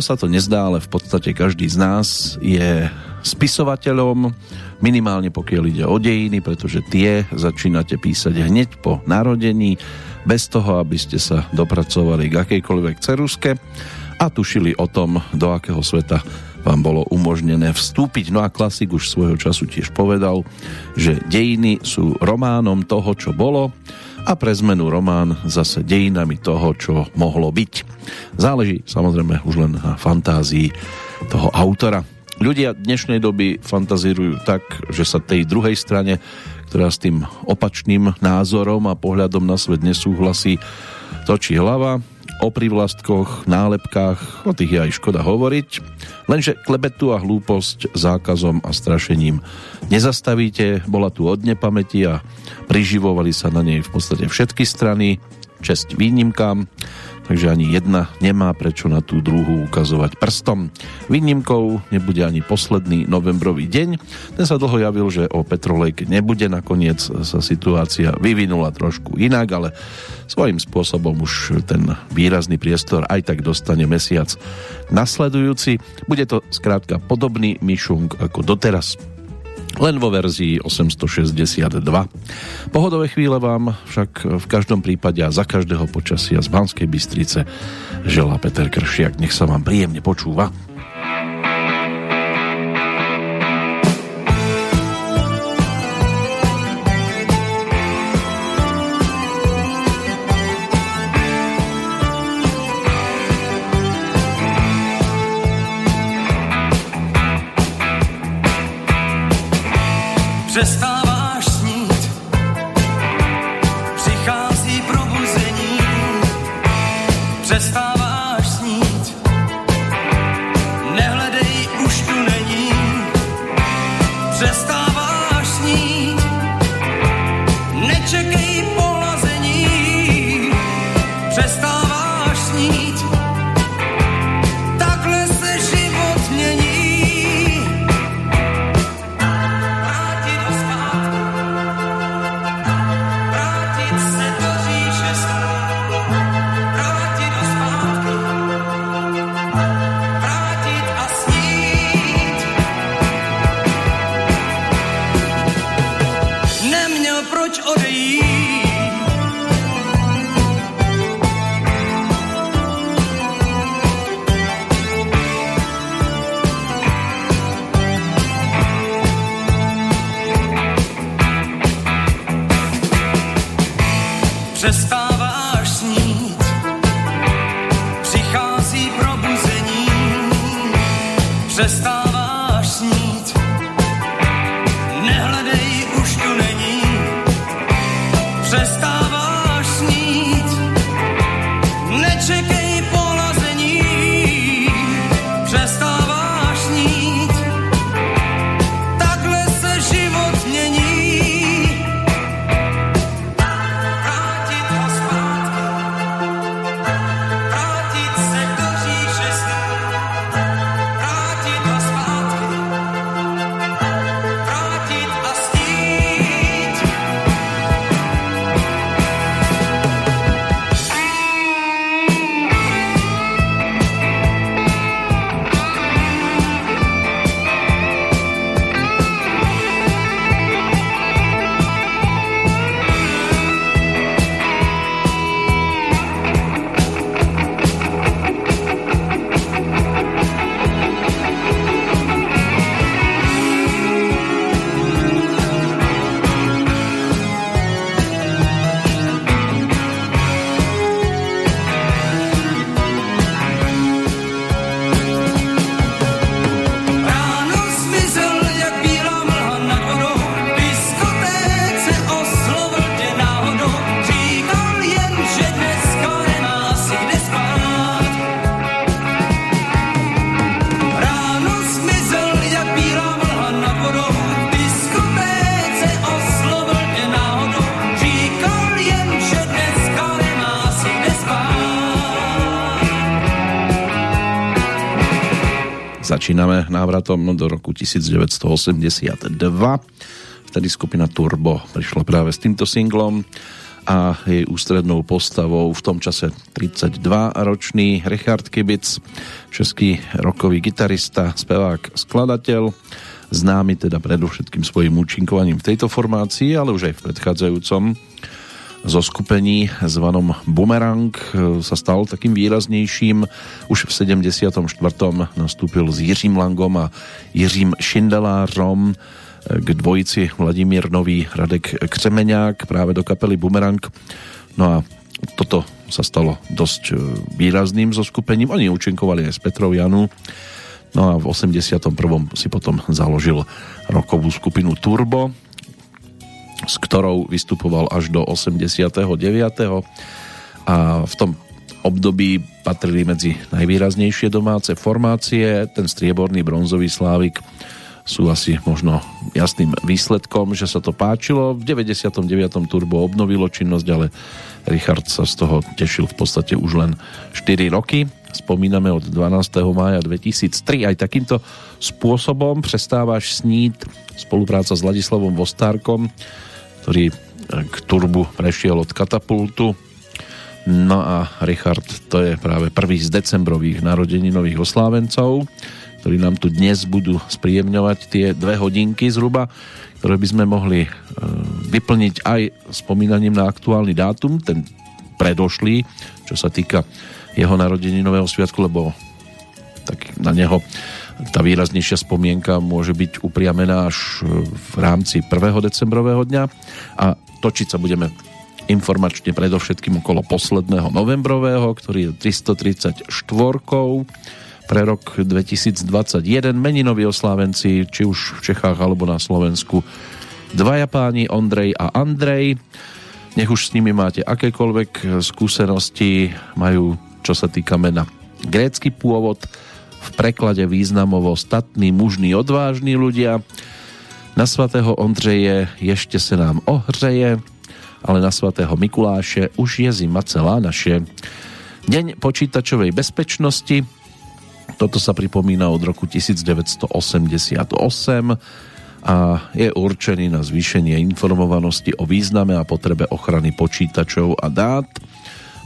Ono sa to nezdá, ale v podstate každý z nás je spisovateľom, minimálne pokiaľ ide o dejiny, pretože tie začínate písať hneď po narodení, bez toho, aby ste sa dopracovali k akejkoľvek ceruske a tušili o tom, do akého sveta vám bolo umožnené vstúpiť. No a klasik už svojho času tiež povedal, že dejiny sú románom toho, čo bolo a pre zmenu román zase dejinami toho, čo mohlo byť. Záleží samozrejme už len na fantázii toho autora. Ľudia dnešnej doby fantazírujú tak, že sa tej druhej strane, ktorá s tým opačným názorom a pohľadom na svet nesúhlasí, točí hlava. O privlastkoch, nálepkách, o tých je aj škoda hovoriť. Lenže klebetu a hlúposť zákazom a strašením nezastavíte. Bola tu od nepamäti a priživovali sa na nej v podstate všetky strany. Česť výnimkám takže ani jedna nemá prečo na tú druhú ukazovať prstom. Výnimkou nebude ani posledný novembrový deň. Ten sa dlho javil, že o Petrolejke nebude. Nakoniec sa situácia vyvinula trošku inak, ale svojím spôsobom už ten výrazný priestor aj tak dostane mesiac nasledujúci. Bude to skrátka podobný myšung ako doteraz len vo verzii 862. Pohodové chvíle vám však v každom prípade a za každého počasia z Banskej Bystrice želá Peter Kršiak. Nech sa vám príjemne počúva. přestáváš snít, přichází probuzení, přestáváš Začíname návratom do roku 1982. Vtedy skupina Turbo prišla práve s týmto singlom a jej ústrednou postavou v tom čase 32-ročný Richard Kibic, český rokový gitarista, spevák, skladateľ, známy teda predovšetkým svojim účinkovaním v tejto formácii, ale už aj v predchádzajúcom zo skupení zvanom Bumerang sa stal takým výraznejším. Už v 74. nastúpil s Jiřím Langom a Jiřím Šindelářom k dvojici Vladimír Nový, Radek Křemeňák práve do kapely Bumerang. No a toto sa stalo dosť e, výrazným so skupením. Oni účinkovali aj s Petrou Janu. No a v 81. si potom založil rokovú skupinu Turbo, s ktorou vystupoval až do 89. A v tom období patrili medzi najvýraznejšie domáce formácie. Ten strieborný bronzový slávik sú asi možno jasným výsledkom, že sa to páčilo. V 99. Turbo obnovilo činnosť, ale Richard sa z toho tešil v podstate už len 4 roky. Spomíname od 12. mája 2003. Aj takýmto spôsobom prestávaš snít spolupráca s Ladislavom Vostárkom, ktorý k Turbu prešiel od katapultu. No a Richard to je práve prvý z decembrových narodení nových oslávencov ktorí nám tu dnes budú spríjemňovať tie dve hodinky zhruba, ktoré by sme mohli e, vyplniť aj spomínaním na aktuálny dátum, ten predošlý, čo sa týka jeho nového sviatku, lebo tak na neho tá výraznejšia spomienka môže byť upriamená až v rámci 1. decembrového dňa a točiť sa budeme informačne predovšetkým okolo posledného novembrového, ktorý je 334 pre rok 2021 meninoví oslávenci, či už v Čechách alebo na Slovensku. Dvaja páni, Ondrej a Andrej. Nech už s nimi máte akékoľvek skúsenosti, majú, čo sa týka mena, grécky pôvod, v preklade významovo statný, mužný, odvážny ľudia. Na svatého Ondřeje ešte sa nám ohřeje, ale na svatého Mikuláše už je zima celá naše. Deň počítačovej bezpečnosti, toto sa pripomína od roku 1988 a je určený na zvýšenie informovanosti o význame a potrebe ochrany počítačov a dát.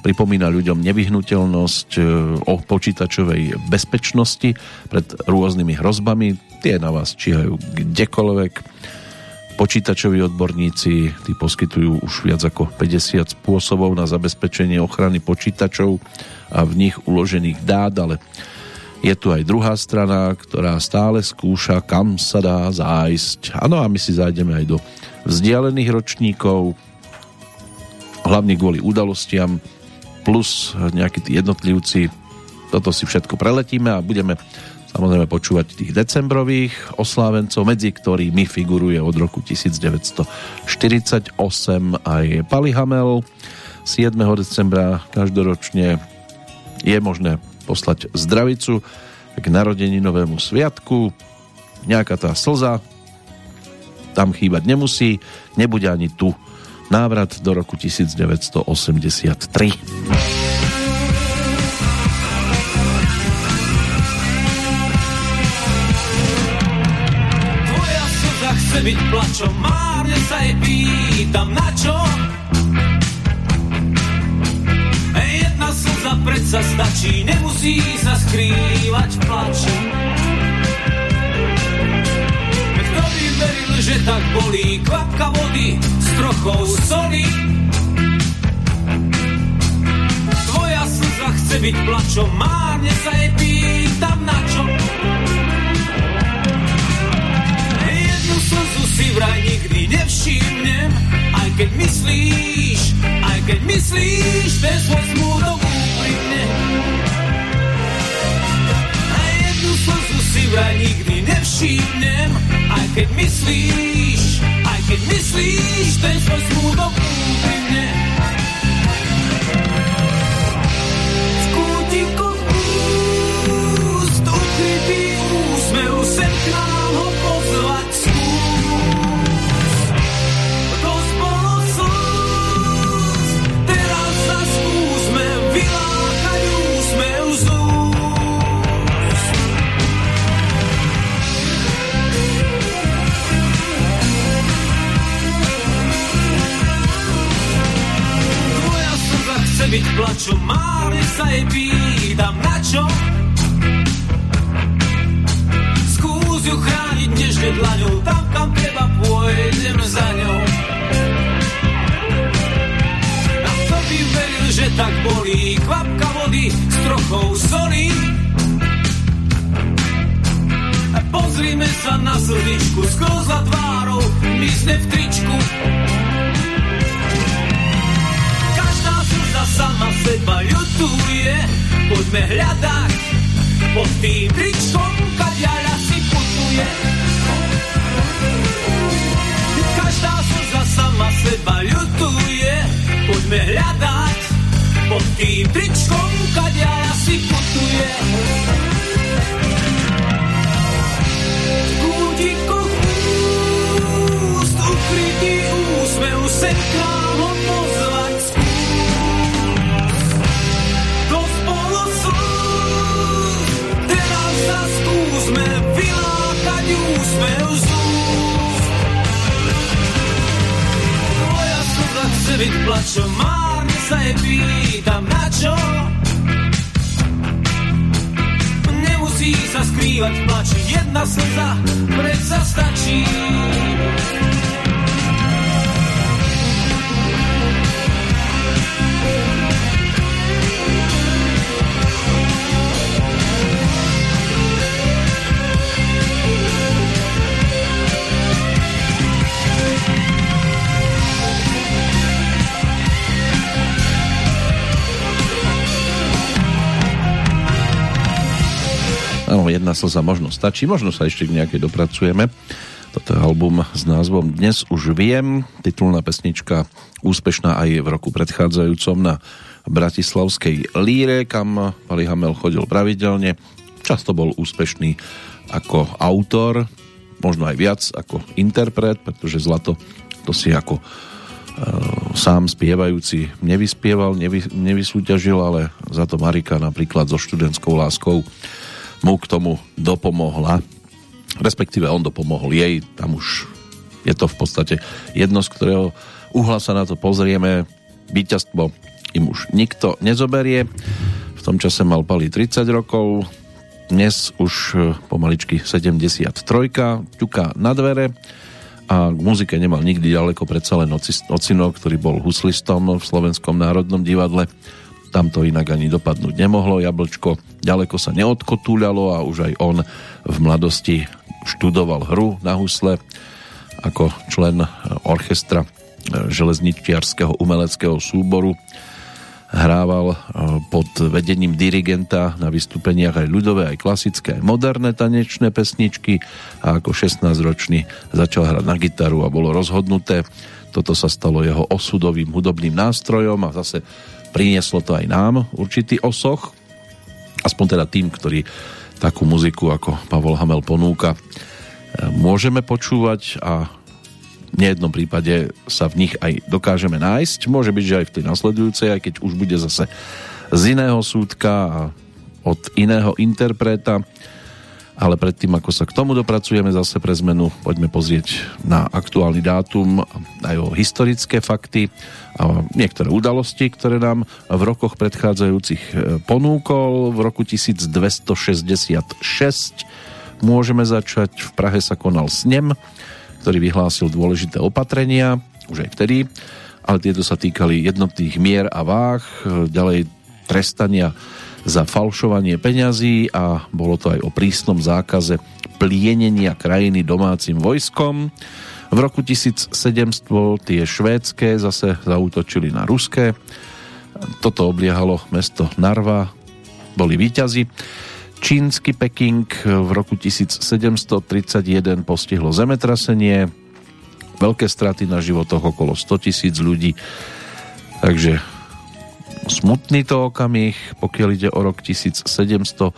Pripomína ľuďom nevyhnutelnosť e, o počítačovej bezpečnosti pred rôznymi hrozbami. Tie na vás číhajú kdekoľvek. Počítačoví odborníci tí poskytujú už viac ako 50 spôsobov na zabezpečenie ochrany počítačov a v nich uložených dát, ale je tu aj druhá strana, ktorá stále skúša, kam sa dá zájsť. Áno, a my si zájdeme aj do vzdialených ročníkov, hlavne kvôli udalostiam, plus nejakí tí jednotlivci. Toto si všetko preletíme a budeme samozrejme počúvať tých decembrových oslávencov, medzi ktorými figuruje od roku 1948 aj Pali Hamel. 7. decembra každoročne je možné poslať zdravicu k narodeninovému sviatku. Nejaká tá slza tam chýbať nemusí, nebude ani tu. Návrat do roku 1983. chce byť plačom, márne sa jej pýtam na čo slza predsa stačí, nemusí sa skrývať v že tak bolí kvapka vody s trochou soli? Tvoja slza chce byť plačom, márne sa jej pýtam na čo. Jednu slzu si vraj nikdy nevšimnem, aj keď myslíš, aj keď myslíš, ten svoj smútok úprimne. Si vraj nikdy nevšimnem, aj keď myslíš, aj keď myslíš, ten svoj smútok úprimne. Plaču, máli sa jej pýtam na čo? Skús ju chrániť nežne dlaňou, tam kam treba pôjdem za ňou. A to by veril, že tak bolí, kvapka vody s trochou soli. Pozrime sa na slničku, sklza tvárou, mysne v tričku. Sama seba ľutuje, poďme hľadať pod tým tričkom, kaďaľa si putuje. Každá slza sama seba ľutuje, poďme hľadať pod tým tričkom, kaďaľa si putuje. Byť plačom, márne sa je pýtam na čo? Nemusí sa skrývať v plači, jedna slza predsa stačí. Áno, jedna slza možno stačí, možno sa ešte k nejakej dopracujeme. Toto je album s názvom Dnes už viem, titulná pesnička úspešná aj v roku predchádzajúcom na Bratislavskej líre, kam Pali Hamel chodil pravidelne. Často bol úspešný ako autor, možno aj viac ako interpret, pretože Zlato to si ako e, sám spievajúci nevyspieval, nevy, nevysúťažil, ale za to Marika napríklad so študentskou láskou mu k tomu dopomohla. Respektíve on dopomohol jej, tam už je to v podstate jedno, z ktorého uhla sa na to pozrieme. Výťazstvo im už nikto nezoberie. V tom čase mal Pali 30 rokov, dnes už e, pomaličky 73, ťuká na dvere a k muzike nemal nikdy ďaleko, predsa len Ocino, ktorý bol huslistom v Slovenskom národnom divadle tam to inak ani dopadnúť nemohlo. Jablčko ďaleko sa neodkotúľalo a už aj on v mladosti študoval hru na husle ako člen orchestra železničiarského umeleckého súboru hrával pod vedením dirigenta na vystúpeniach aj ľudové, aj klasické, aj moderné tanečné pesničky a ako 16-ročný začal hrať na gitaru a bolo rozhodnuté. Toto sa stalo jeho osudovým hudobným nástrojom a zase prinieslo to aj nám určitý osoch, aspoň teda tým, ktorí takú muziku ako Pavol Hamel ponúka, e, môžeme počúvať a v nejednom prípade sa v nich aj dokážeme nájsť. Môže byť, že aj v tej nasledujúcej, aj keď už bude zase z iného súdka a od iného interpreta ale predtým, ako sa k tomu dopracujeme zase pre zmenu, poďme pozrieť na aktuálny dátum, aj o historické fakty a niektoré udalosti, ktoré nám v rokoch predchádzajúcich e, ponúkol. V roku 1266 môžeme začať. V Prahe sa konal snem, ktorý vyhlásil dôležité opatrenia, už aj vtedy, ale tieto sa týkali jednotných mier a váh, e, ďalej trestania za falšovanie peňazí a bolo to aj o prísnom zákaze plienenia krajiny domácim vojskom. V roku 1700 tie švédske zase zautočili na ruské. Toto obliehalo mesto Narva, boli výťazi. Čínsky Peking v roku 1731 postihlo zemetrasenie, veľké straty na životoch okolo 100 tisíc ľudí, takže smutný to okamih, pokiaľ ide o rok 1776.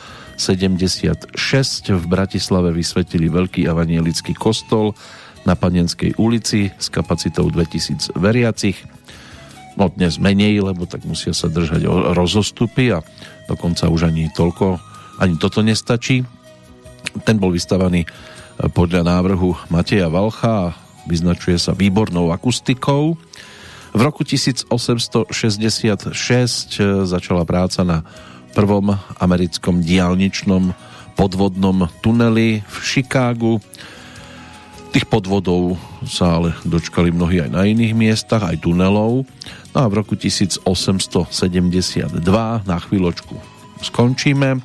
V Bratislave vysvetili veľký evanielický kostol na Panenskej ulici s kapacitou 2000 veriacich. No dnes menej, lebo tak musia sa držať rozostupy a dokonca už ani toľko, ani toto nestačí. Ten bol vystavaný podľa návrhu Mateja Valcha a vyznačuje sa výbornou akustikou. V roku 1866 začala práca na prvom americkom diálničnom podvodnom tuneli v Chicagu. Tých podvodov sa ale dočkali mnohí aj na iných miestach, aj tunelov. No a v roku 1872 na chvíľočku skončíme.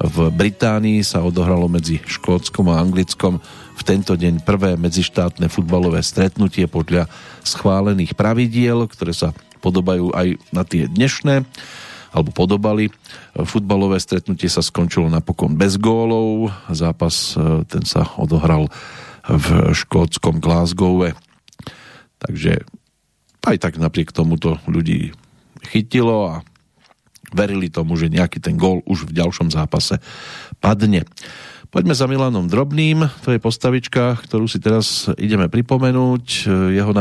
V Británii sa odohralo medzi Škótskom a Anglickom v tento deň prvé medzištátne futbalové stretnutie podľa schválených pravidiel, ktoré sa podobajú aj na tie dnešné alebo podobali. Futbalové stretnutie sa skončilo napokon bez gólov. Zápas e, ten sa odohral v škótskom Glasgowe. Takže aj tak napriek tomuto ľudí chytilo a verili tomu, že nejaký ten gól už v ďalšom zápase padne. Poďme za Milanom Drobným, to je postavička, ktorú si teraz ideme pripomenúť. Jeho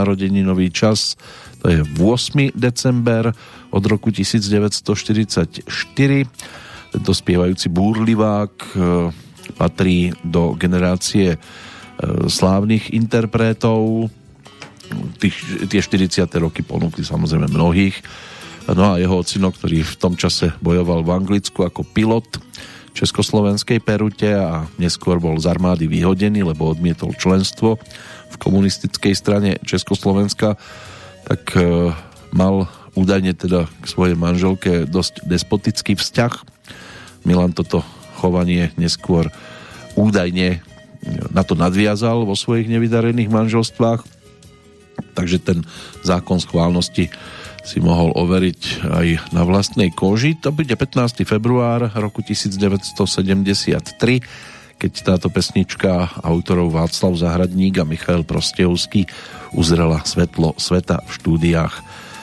nový čas, to je 8. december od roku 1944. Tento spievajúci búrlivák e, patrí do generácie e, slávnych interpretov. Tých, tie 40. roky ponúkli samozrejme mnohých. No a jeho ocino, ktorý v tom čase bojoval v Anglicku ako pilot, československej perute a neskôr bol z armády vyhodený, lebo odmietol členstvo v komunistickej strane Československa, tak e, mal údajne teda k svojej manželke dosť despotický vzťah. Milan toto chovanie neskôr údajne na to nadviazal vo svojich nevydarených manželstvách, takže ten zákon schválnosti si mohol overiť aj na vlastnej koži. To bude 15. február roku 1973, keď táto pesnička autorov Václav Zahradník a Michail Prostejovský uzrela svetlo sveta v štúdiách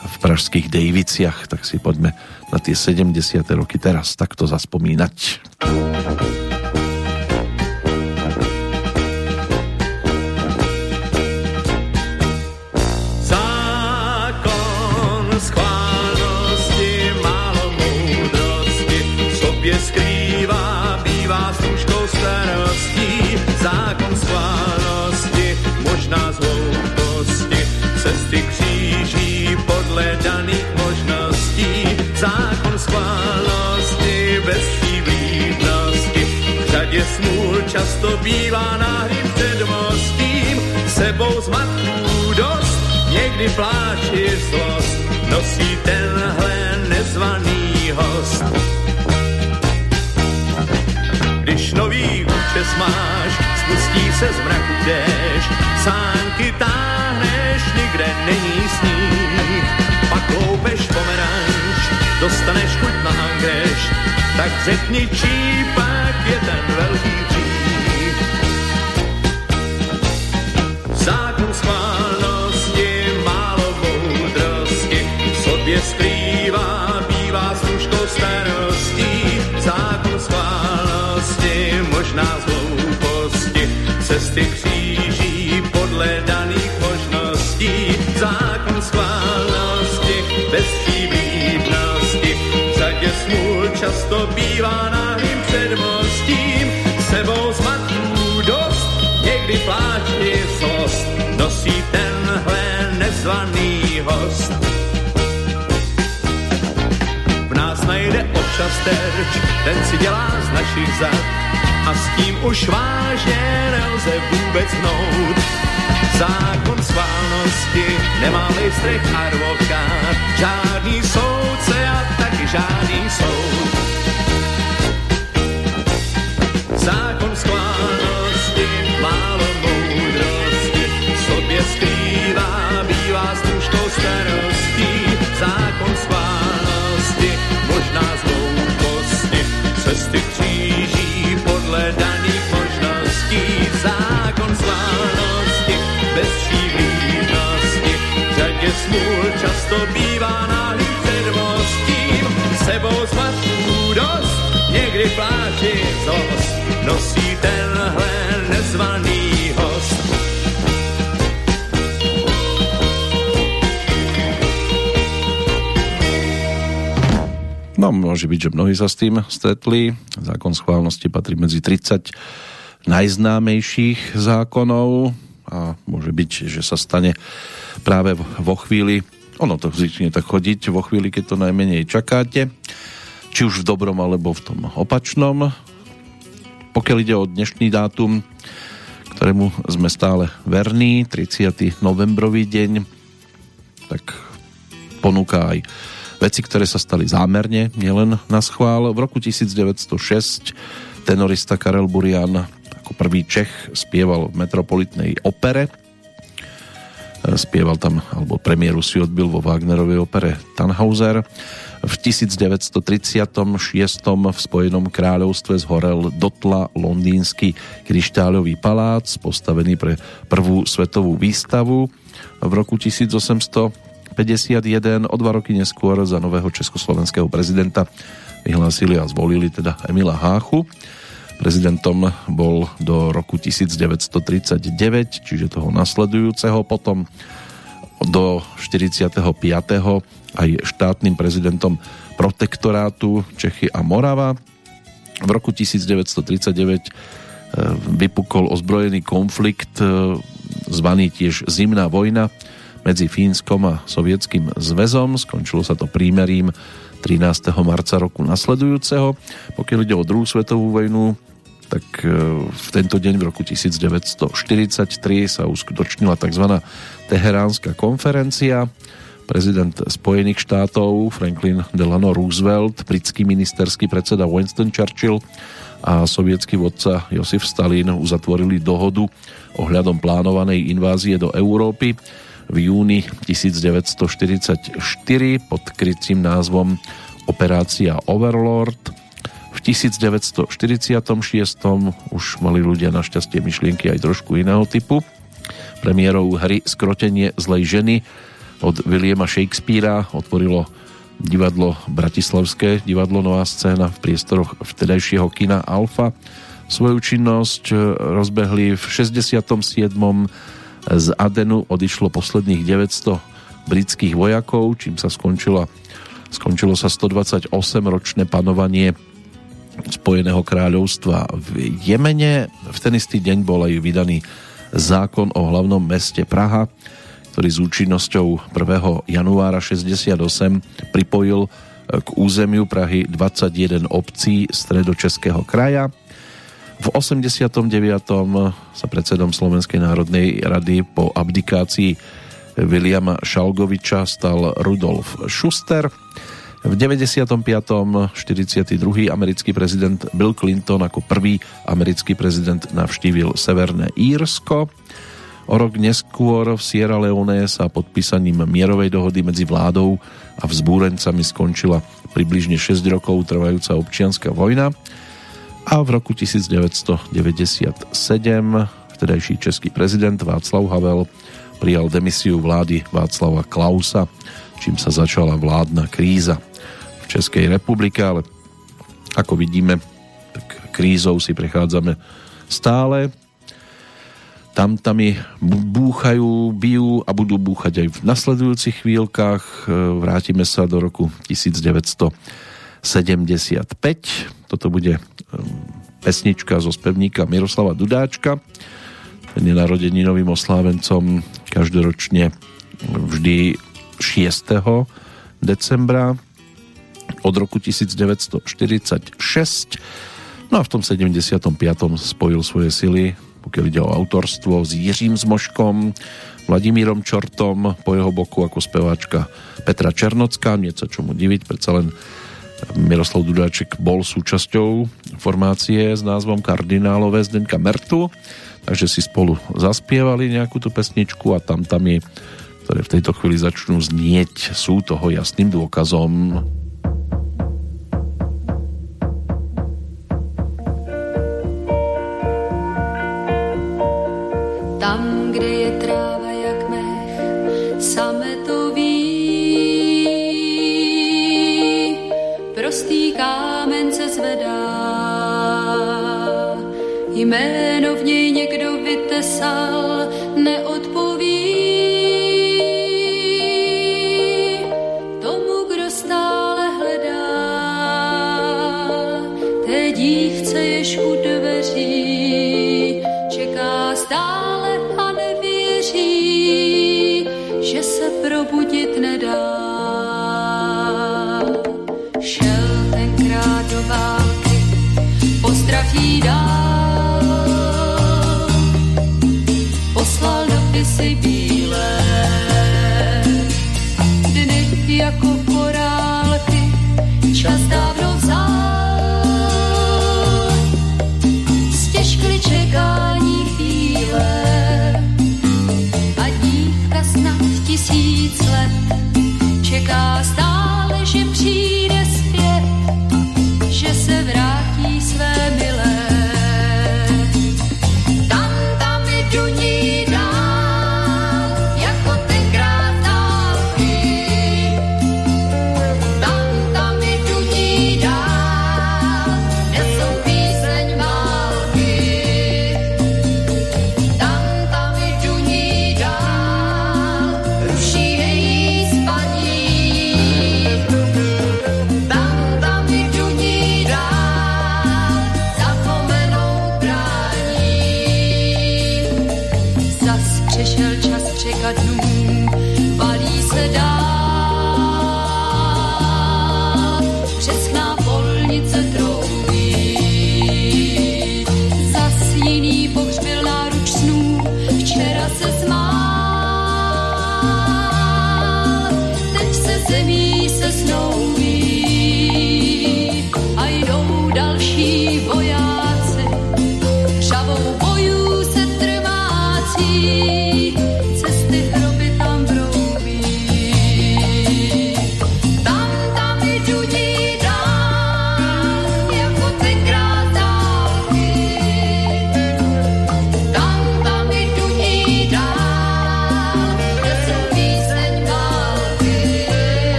v pražských Dejviciach, tak si poďme na tie 70. roky teraz takto zaspomínať. Často bývá náhlým předmostím, sebou zmatků dost, někdy pláči zlost, nosí tenhle nezvaný host. Když nový účes máš, spustí se z mraku déš, sánky táhneš, nikde není sníh, pak koupeš pomeranč, dostaneš chuť na angreš, tak řekni, čí pak je ten velký dřív. zákon schválnosti, málo moudrosti, sobě skrývá, často bývá náhlým předmostím, sebou zmatků dost, někdy pláč zlost, nosí tenhle nezvaný host. V nás najde občas terč, ten si dělá z našich zad a s tím už vážně nelze vůbec hnout. Zákon sválnosti nemá listrech advokát, žádný soudce a taky žádný soud. Zákon schválnosti málo skrývá, bývá s duškou starostí, zákon schválnosti, možná z hlouposti, cesty kříží podle daných možností, zákon schválnosti, bez všívlídnosti, řadě smůl často bývá předmostím, sebou zmatků dost, někdy pláči zlost, nosí tenhle nezvaný host. No, môže byť, že mnohí sa s tým stretli. Zákon schválnosti patrí medzi 30 najznámejších zákonov a môže byť, že sa stane práve vo chvíli Ono to zvykne tak chodiť vo chvíli, keď to najmenej čakáte, či už v dobrom alebo v tom opačnom. Pokiaľ ide o dnešný dátum, ktorému sme stále verní, 30. novembrový deň, tak ponúka aj veci, ktoré sa stali zámerne, nielen na schvál. V roku 1906 tenorista Karel Burian ako prvý Čech spieval v Metropolitnej opere spieval tam, alebo premiéru si odbil vo Wagnerovej opere Tannhauser. V 1936. v Spojenom kráľovstve zhorel dotla londýnsky kryštáľový palác, postavený pre prvú svetovú výstavu. V roku 1851, o dva roky neskôr za nového československého prezidenta vyhlásili a zvolili teda Emila Háchu. Prezidentom bol do roku 1939, čiže toho nasledujúceho, potom do 45. aj štátnym prezidentom protektorátu Čechy a Morava. V roku 1939 e, vypukol ozbrojený konflikt e, zvaný tiež Zimná vojna medzi Fínskom a Sovietským zväzom. Skončilo sa to prímerím 13. marca roku nasledujúceho. Pokiaľ ide o druhú svetovú vojnu, tak e, v tento deň v roku 1943 sa uskutočnila tzv. Teheránska konferencia. Prezident Spojených štátov Franklin Delano Roosevelt, britský ministerský predseda Winston Churchill a sovietský vodca Josif Stalin uzatvorili dohodu ohľadom plánovanej invázie do Európy v júni 1944 pod krycím názvom Operácia Overlord. V 1946 už mali ľudia našťastie myšlienky aj trošku iného typu. Premiérou hry Skrotenie zlej ženy od Williama Shakespearea otvorilo divadlo Bratislavské, divadlo Nová scéna v priestoroch vtedajšieho kina Alfa. Svoju činnosť rozbehli v 67. Z Adenu odišlo posledných 900 britských vojakov, čím sa skončilo, skončilo sa 128-ročné panovanie Spojeného kráľovstva v Jemene. V ten istý deň bol aj vydaný zákon o hlavnom meste Praha, ktorý s účinnosťou 1. januára 68 pripojil k územiu Prahy 21 obcí stredočeského kraja. V 89. sa predsedom Slovenskej národnej rady po abdikácii Williama Šalgoviča stal Rudolf Schuster. V 95. 42. americký prezident Bill Clinton ako prvý americký prezident navštívil Severné Írsko. O rok neskôr v Sierra Leone sa podpísaním mierovej dohody medzi vládou a vzbúrencami skončila približne 6 rokov trvajúca občianská vojna a v roku 1997 vtedajší český prezident Václav Havel prijal demisiu vlády Václava Klausa, čím sa začala vládna kríza. Českej republike, ale ako vidíme, tak krízou si prechádzame stále. Tam tami búchajú, bijú a budú búchať aj v nasledujúcich chvíľkach. E, vrátime sa do roku 1975. Toto bude e, pesnička zo spevníka Miroslava Dudáčka. Ten je narodeninovým oslávencom každoročne vždy 6. decembra od roku 1946. No a v tom 75. spojil svoje sily, pokiaľ ide o autorstvo, s Jiřím Zmoškom, Vladimírom Čortom, po jeho boku ako speváčka Petra Černocká, nie sa čomu diviť, predsa len Miroslav Dudáček bol súčasťou formácie s názvom Kardinálové Zdenka Mertu, takže si spolu zaspievali nejakú tú pesničku a tam tam je, ktoré v tejto chvíli začnú znieť, sú toho jasným dôkazom. Jméno v něj někdo vytesal,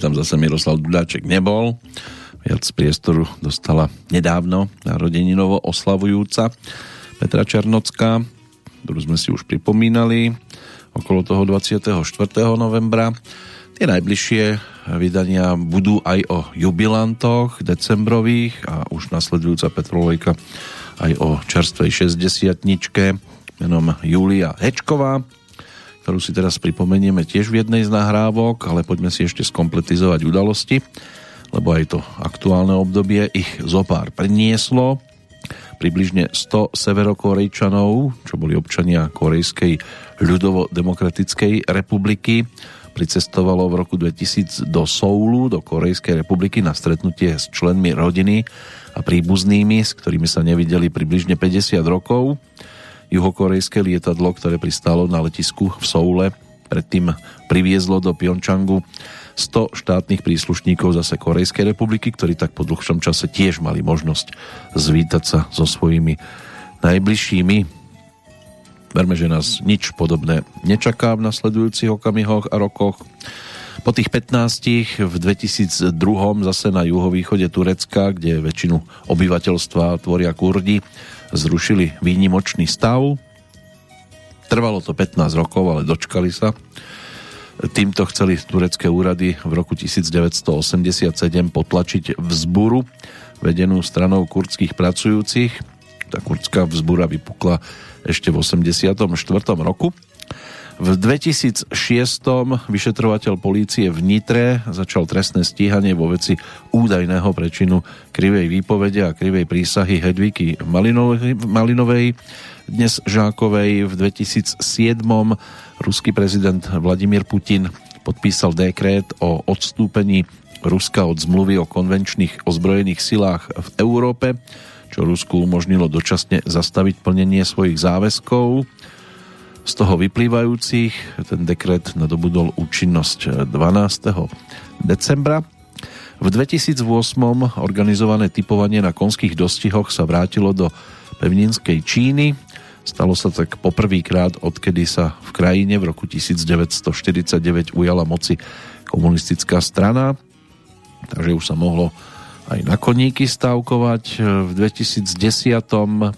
tam zase Miroslav Dudáček nebol. Viac priestoru dostala nedávno narodeninovo oslavujúca Petra Černocká, ktorú sme si už pripomínali okolo toho 24. novembra. Tie najbližšie vydania budú aj o jubilantoch decembrových a už nasledujúca Petrolejka aj o čerstvej 60 menom Julia Hečková ktorú si teraz pripomenieme tiež v jednej z nahrávok, ale poďme si ešte skompletizovať udalosti, lebo aj to aktuálne obdobie ich zopár prinieslo. Približne 100 severokorejčanov, čo boli občania Korejskej ľudovo-demokratickej republiky, pricestovalo v roku 2000 do Soulu, do Korejskej republiky na stretnutie s členmi rodiny a príbuznými, s ktorými sa nevideli približne 50 rokov juhokorejské lietadlo, ktoré pristálo na letisku v Soule, predtým priviezlo do Pjončangu 100 štátnych príslušníkov zase Korejskej republiky, ktorí tak po dlhšom čase tiež mali možnosť zvítať sa so svojimi najbližšími. Verme, že nás nič podobné nečaká v nasledujúcich okamihoch a rokoch. Po tých 15 v 2002 zase na juhovýchode Turecka, kde väčšinu obyvateľstva tvoria Kurdi, zrušili výnimočný stav. Trvalo to 15 rokov, ale dočkali sa. Týmto chceli turecké úrady v roku 1987 potlačiť vzburu vedenú stranou kurdských pracujúcich. Tá kurdská vzbura vypukla ešte v 84. roku. V 2006. vyšetrovateľ polície v Nitre začal trestné stíhanie vo veci údajného prečinu krivej výpovede a krivej prísahy Hedviky Malinovej, dnes Žákovej v 2007. ruský prezident Vladimír Putin podpísal dekrét o odstúpení Ruska od zmluvy o konvenčných ozbrojených silách v Európe, čo Rusku umožnilo dočasne zastaviť plnenie svojich záväzkov z toho vyplývajúcich ten dekret nadobudol účinnosť 12. decembra. V 2008 organizované typovanie na konských dostihoch sa vrátilo do pevninskej Číny. Stalo sa tak poprvýkrát, odkedy sa v krajine v roku 1949 ujala moci komunistická strana, takže už sa mohlo aj na koníky stavkovať. V 2010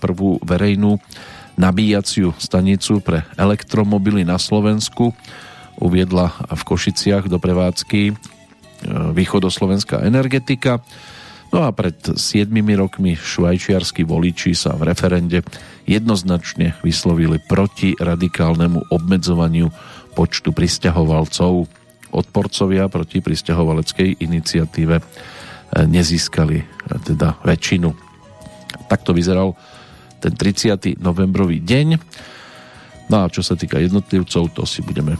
prvú verejnú nabíjaciu stanicu pre elektromobily na Slovensku uviedla v Košiciach do prevádzky východoslovenská energetika. No a pred 7 rokmi švajčiarskí voliči sa v referende jednoznačne vyslovili proti radikálnemu obmedzovaniu počtu pristahovalcov. Odporcovia proti pristahovaleckej iniciatíve eh, nezískali eh, teda väčšinu. Takto vyzeral ten 30. novembrový deň. No a čo sa týka jednotlivcov, to si budeme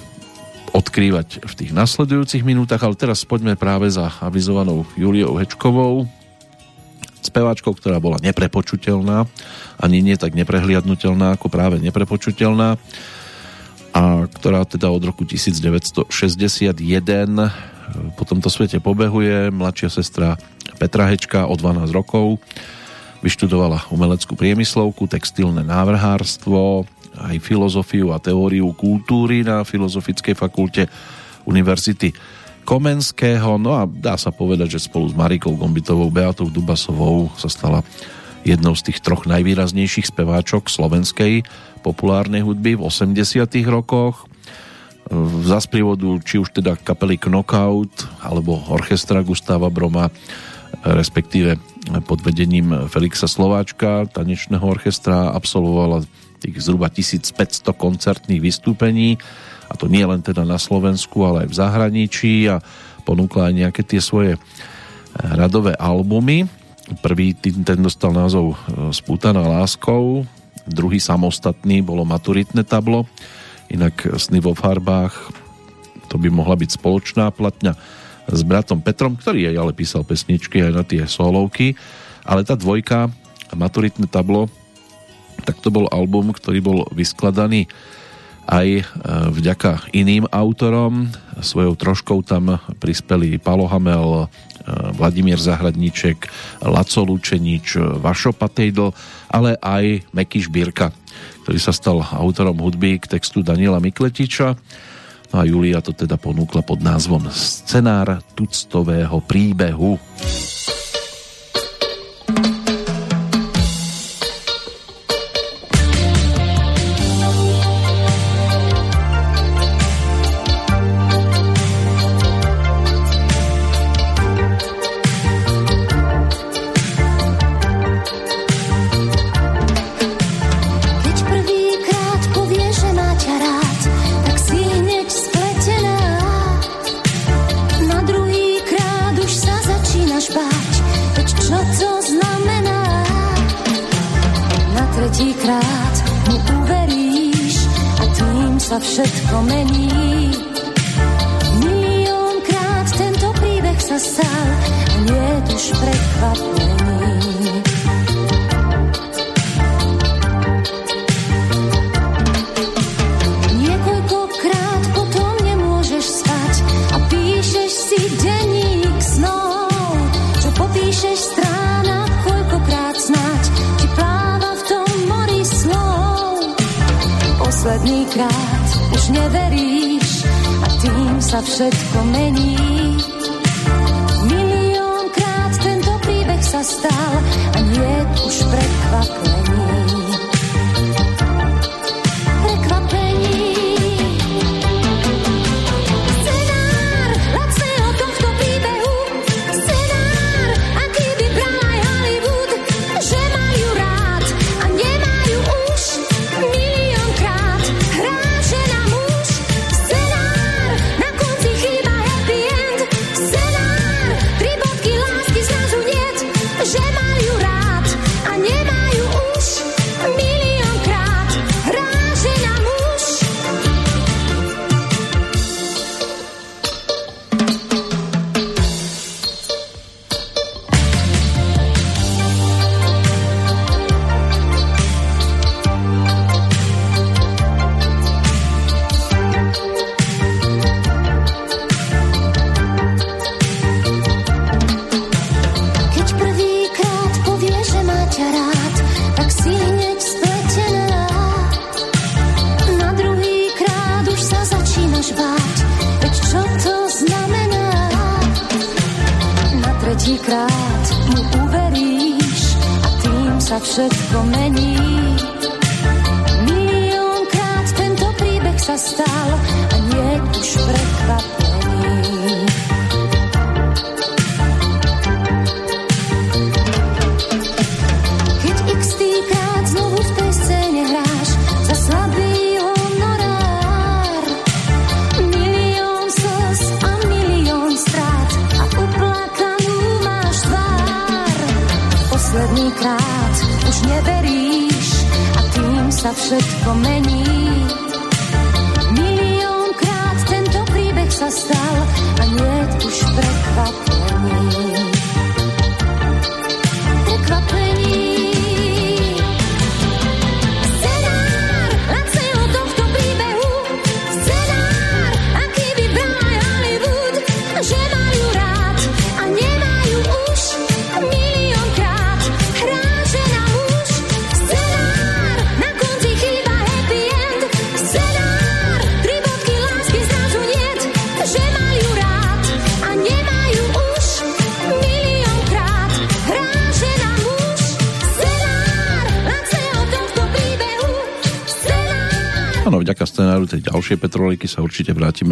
odkrývať v tých nasledujúcich minútach, ale teraz poďme práve za avizovanou Juliou Hečkovou, speváčkou, ktorá bola neprepočutelná, ani nie tak neprehliadnutelná, ako práve neprepočutelná a ktorá teda od roku 1961 po tomto svete pobehuje. Mladšia sestra Petra Hečka o 12 rokov vyštudovala umeleckú priemyslovku, textilné návrhárstvo, aj filozofiu a teóriu kultúry na Filozofickej fakulte Univerzity Komenského. No a dá sa povedať, že spolu s Marikou Gombitovou, Beatou Dubasovou sa stala jednou z tých troch najvýraznejších speváčok slovenskej populárnej hudby v 80 rokoch. Za sprievodu či už teda kapely Knockout alebo orchestra Gustava Broma respektíve pod vedením Felixa Slováčka tanečného orchestra absolvovala tých zhruba 1500 koncertných vystúpení. A to nie len teda na Slovensku, ale aj v zahraničí. A ponúkla aj nejaké tie svoje eh, radové albumy. Prvý ten dostal názov eh, Spútaná láskou, druhý samostatný bolo Maturitné tablo, inak Sny vo farbách to by mohla byť spoločná platňa s bratom Petrom, ktorý aj ale písal pesničky aj na tie solovky, ale tá dvojka Maturitné tablo tak to bol album, ktorý bol vyskladaný aj e, vďaka iným autorom. Svojou troškou tam prispeli Palo Hamel, e, Vladimír Zahradníček, Laco Lučenič, Vašo Patejdl, ale aj Meky Šbírka, ktorý sa stal autorom hudby k textu Daniela Mikletiča. No a Julia to teda ponúkla pod názvom Scenár tuctového príbehu. Že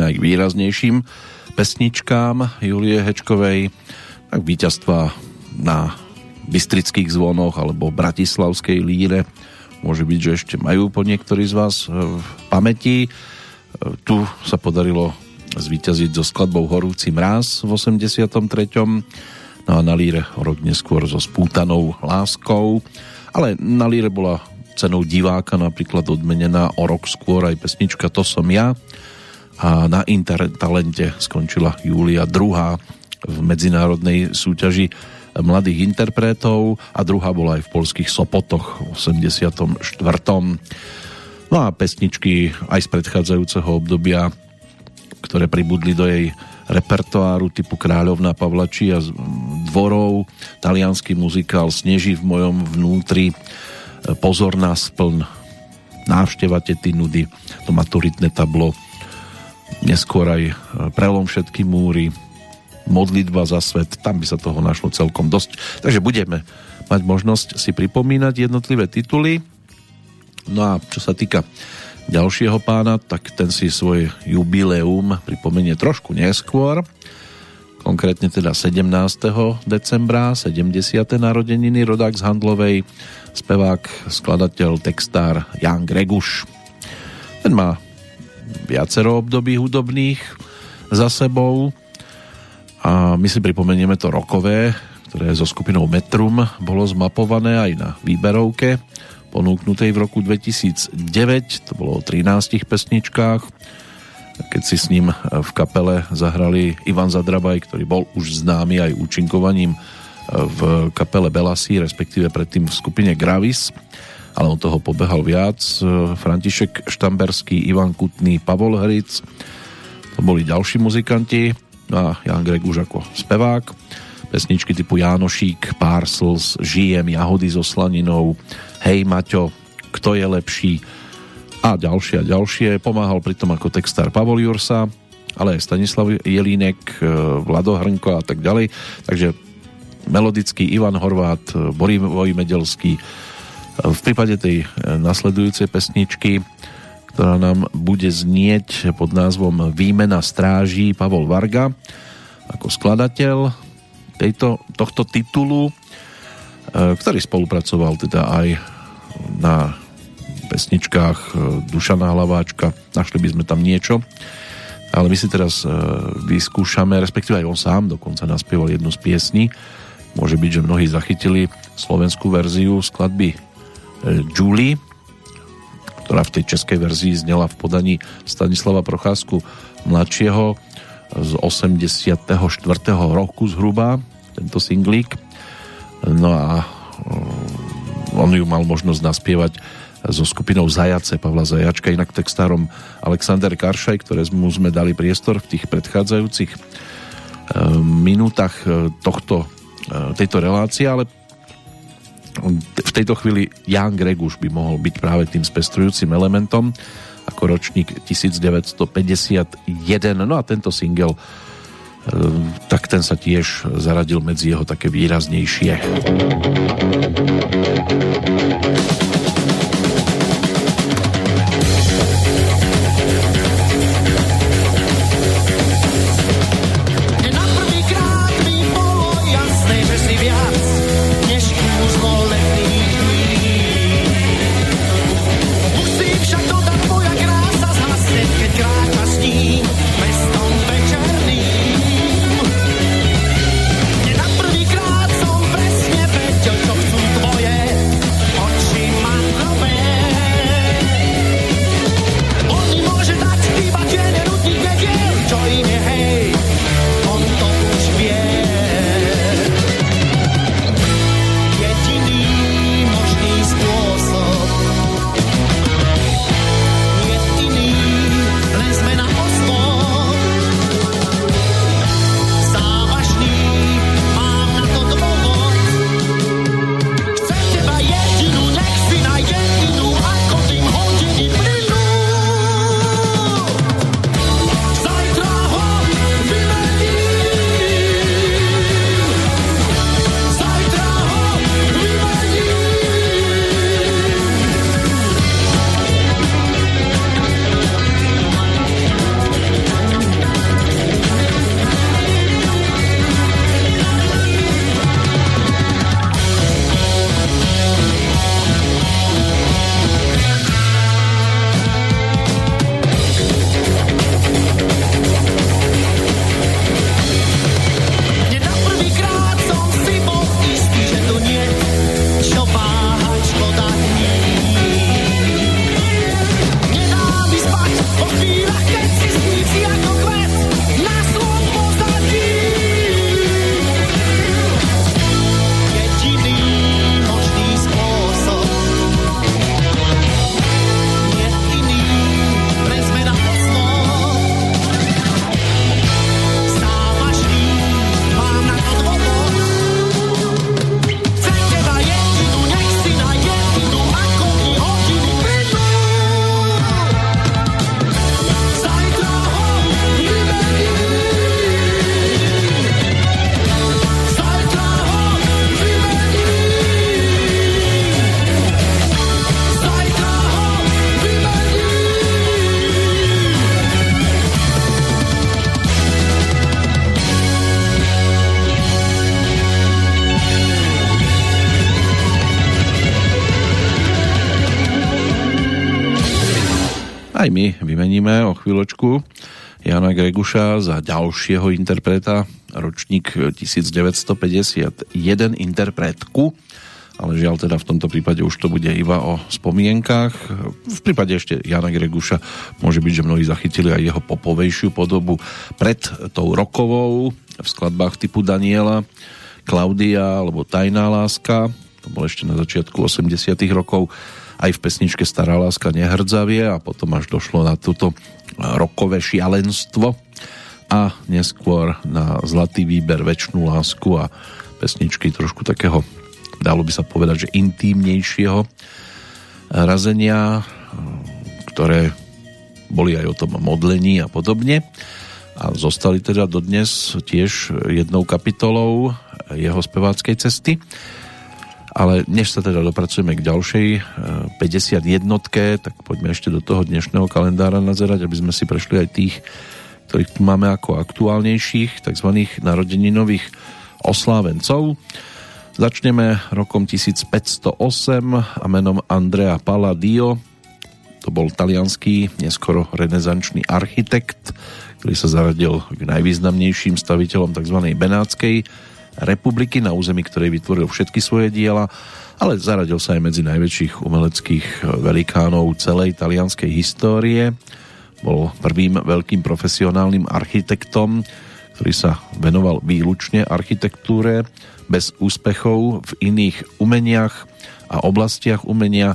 vrátime aj k výraznejším pesničkám Julie Hečkovej, tak víťazstva na Bystrických zvonoch alebo Bratislavskej líre. Môže byť, že ešte majú po niektorí z vás v pamäti. Tu sa podarilo zvíťaziť so skladbou Horúci mráz v 83. No a na líre rok neskôr so spútanou láskou. Ale na líre bola cenou diváka napríklad odmenená o rok skôr aj pesnička To som ja a na Intertalente skončila Julia druhá v medzinárodnej súťaži mladých interpretov a druhá bola aj v polských Sopotoch v 84. No a pesničky aj z predchádzajúceho obdobia, ktoré pribudli do jej repertoáru typu Kráľovna Pavlačí a dvorov, talianský muzikál Sneží v mojom vnútri, pozor na spln, návšteva tety nudy, to maturitné tablo, neskôr aj e, prelom všetky múry, modlitba za svet, tam by sa toho našlo celkom dosť. Takže budeme mať možnosť si pripomínať jednotlivé tituly. No a čo sa týka ďalšieho pána, tak ten si svoje jubileum pripomenie trošku neskôr, konkrétne teda 17. decembra, 70. narodeniny rodák z Handlovej, spevák, skladateľ, textár Jan Greguš. Ten má viacero období hudobných za sebou. A my si pripomenieme to rokové, ktoré so skupinou Metrum bolo zmapované aj na výberovke ponúknutej v roku 2009, to bolo o 13 pesničkách. Keď si s ním v kapele zahrali Ivan Zadrabaj, ktorý bol už známy aj účinkovaním v kapele Belasi, respektíve predtým v skupine Gravis, ale on toho pobehal viac. František Štamberský, Ivan Kutný, Pavol Hric, to boli ďalší muzikanti a Jan Greg už ako spevák. Pesničky typu Jánošík, Parsels, Žijem, Jahody so slaninou, Hej Maťo, Kto je lepší a ďalšie a ďalšie. Pomáhal pritom ako textár Pavol Jursa, ale aj Stanislav Jelínek, Vlado Hrnko a tak ďalej. Takže melodický Ivan Horvát, Borivoj Medelský. V prípade tej nasledujúcej pesničky, ktorá nám bude znieť pod názvom Výmena stráží Pavol Varga ako skladateľ tejto, tohto titulu, ktorý spolupracoval teda aj na pesničkách Dušana Hlaváčka. Našli by sme tam niečo. Ale my si teraz vyskúšame, respektíve aj on sám dokonca naspieval jednu z piesní, Môže byť, že mnohí zachytili slovenskú verziu skladby e, Julie, ktorá v tej českej verzii znela v podaní Stanislava Procházku mladšieho z 84. roku zhruba, tento singlík. No a e, on ju mal možnosť naspievať so skupinou Zajace Pavla Zajačka, inak textárom Alexander Karšaj, ktoré mu sme dali priestor v tých predchádzajúcich e, minútach tohto E, tejto relácie, ale v tejto chvíli Jan Greguš by mohol byť práve tým spestrujúcim elementom ako ročník 1951. No a tento single tak ten sa tiež zaradil medzi jeho také výraznejšie. Greguša za ďalšieho interpreta, ročník 1951 interpretku, ale žiaľ teda v tomto prípade už to bude iba o spomienkách. V prípade ešte Jana Greguša môže byť, že mnohí zachytili aj jeho popovejšiu podobu pred tou rokovou v skladbách typu Daniela, Klaudia alebo Tajná láska, to bol ešte na začiatku 80 rokov. Aj v pesničke Stará láska nehrdzavie a potom až došlo na túto rokové šialenstvo a neskôr na zlatý výber Večnú lásku a pesničky trošku takého, dalo by sa povedať, že intímnejšieho razenia, ktoré boli aj o tom modlení a podobne a zostali teda dodnes tiež jednou kapitolou jeho speváckej cesty. Ale než sa teda dopracujeme k ďalšej 51 e, tak poďme ešte do toho dnešného kalendára nazerať, aby sme si prešli aj tých, ktorých tu máme ako aktuálnejších, tzv. narodeninových oslávencov. Začneme rokom 1508 a menom Andrea Palladio. To bol talianský, neskoro renesančný architekt, ktorý sa zaradil k najvýznamnejším staviteľom tzv. Benátskej republiky, na území ktorej vytvoril všetky svoje diela, ale zaradil sa aj medzi najväčších umeleckých velikánov celej talianskej histórie. Bol prvým veľkým profesionálnym architektom, ktorý sa venoval výlučne architektúre, bez úspechov v iných umeniach a oblastiach umenia,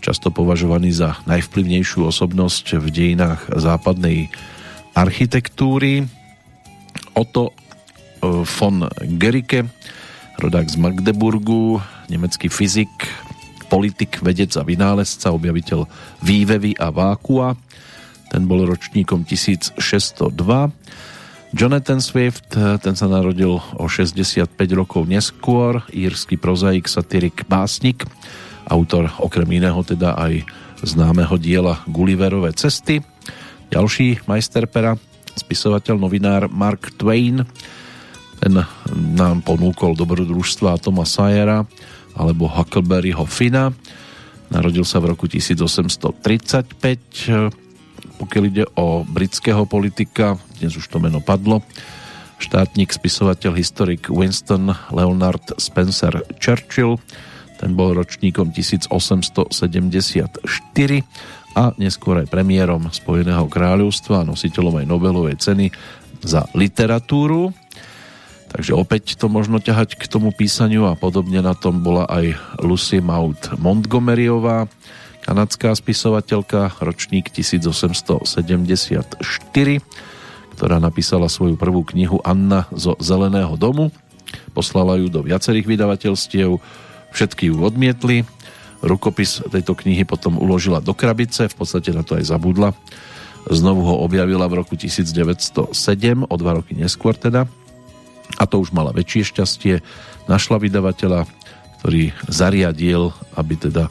často považovaný za najvplyvnejšiu osobnosť v dejinách západnej architektúry. Otto von Gericke, rodák z Magdeburgu, nemecký fyzik, politik, vedec a vynálezca, objaviteľ vývevy a vákua. Ten bol ročníkom 1602. Jonathan Swift, ten sa narodil o 65 rokov neskôr, írsky prozaik, satirik, básnik, autor okrem iného teda aj známeho diela Gulliverové cesty. Ďalší majster pera, spisovateľ, novinár Mark Twain, ten nám ponúkol dobrodružstva Toma Sayera alebo Huckleberryho Fina. Narodil sa v roku 1835. Pokiaľ ide o britského politika, dnes už to meno padlo, štátnik, spisovateľ, historik Winston Leonard Spencer Churchill, ten bol ročníkom 1874 a neskôr aj premiérom Spojeného kráľovstva a nositeľom aj Nobelovej ceny za literatúru. Takže opäť to možno ťahať k tomu písaniu a podobne na tom bola aj Lucy Maud Montgomeryová, kanadská spisovateľka, ročník 1874, ktorá napísala svoju prvú knihu Anna zo Zeleného domu. Poslala ju do viacerých vydavateľstiev, všetky ju odmietli. Rukopis tejto knihy potom uložila do krabice, v podstate na to aj zabudla. Znovu ho objavila v roku 1907, o dva roky neskôr teda a to už mala väčšie šťastie. Našla vydavateľa, ktorý zariadil, aby teda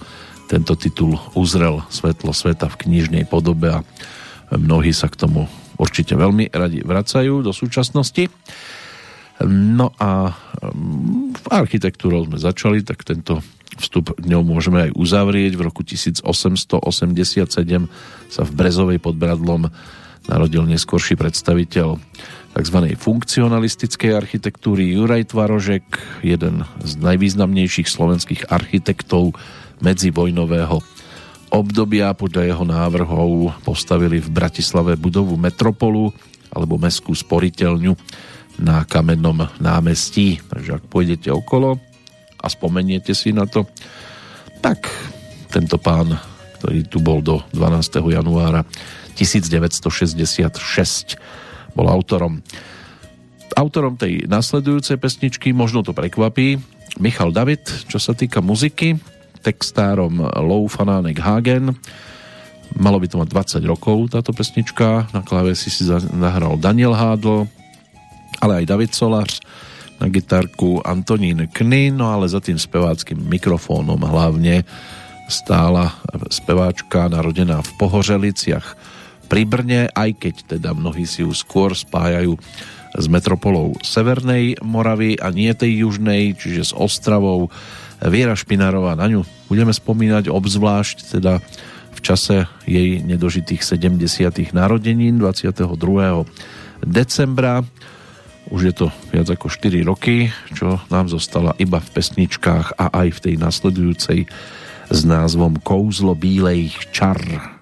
tento titul uzrel svetlo sveta v knižnej podobe a mnohí sa k tomu určite veľmi radi vracajú do súčasnosti. No a mm, v architektúru sme začali, tak tento vstup dňou môžeme aj uzavrieť. V roku 1887 sa v Brezovej pod Bradlom narodil neskorší predstaviteľ tzv. funkcionalistickej architektúry Juraj Tvarožek, jeden z najvýznamnejších slovenských architektov medzivojnového obdobia. Podľa jeho návrhov postavili v Bratislave budovu Metropolu alebo meskú sporiteľňu na kamennom námestí. Takže ak pôjdete okolo a spomeniete si na to, tak tento pán, ktorý tu bol do 12. januára 1966 bol autorom. Autorom tej nasledujúcej pesničky, možno to prekvapí, Michal David, čo sa týka muziky, textárom Lou Fanánek Hagen. Malo by to mať 20 rokov táto pesnička, na klávesi si zahral Daniel Hádl, ale aj David Solář, na gitarku Antonín Kny, no ale za tým speváckým mikrofónom hlavne stála speváčka narodená v Pohořeliciach pri Brne, aj keď teda mnohí si ju skôr spájajú s metropolou Severnej Moravy a nie tej južnej, čiže s Ostravou. Viera Špinárová, na ňu budeme spomínať obzvlášť teda v čase jej nedožitých 70. narodenín 22. decembra. Už je to viac ako 4 roky, čo nám zostala iba v pesničkách a aj v tej nasledujúcej s názvom Kouzlo bílejch čar.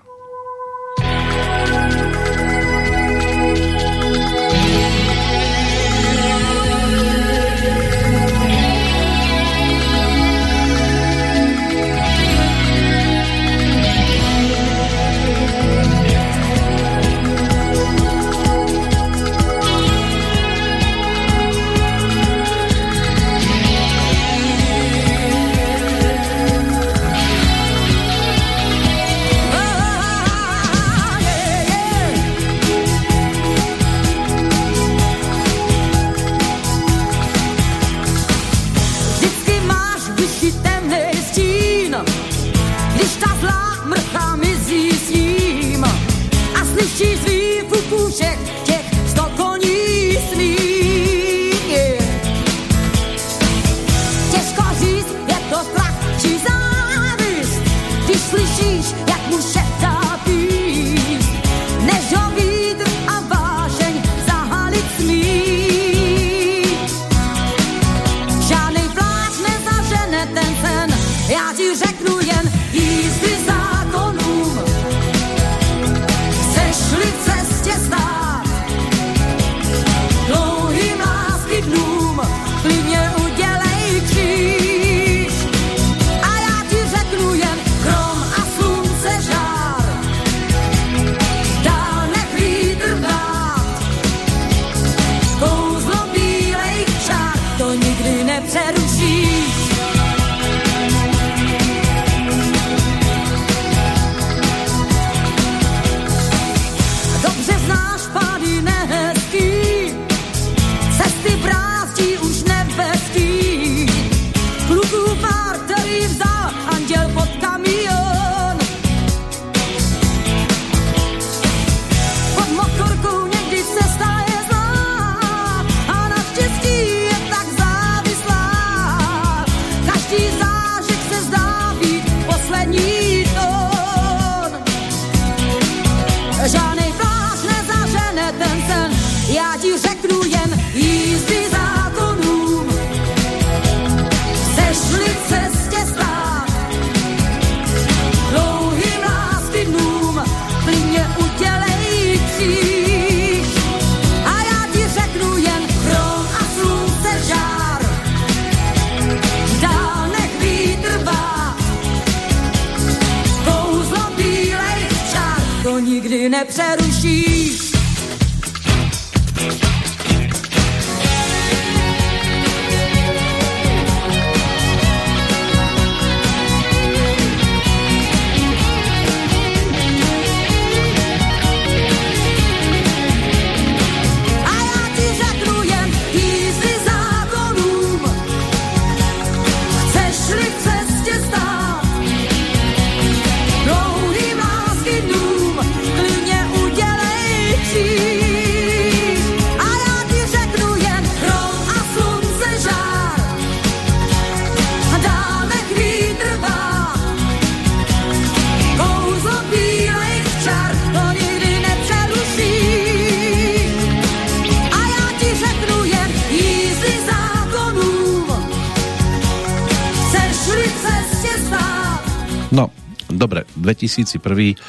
2001.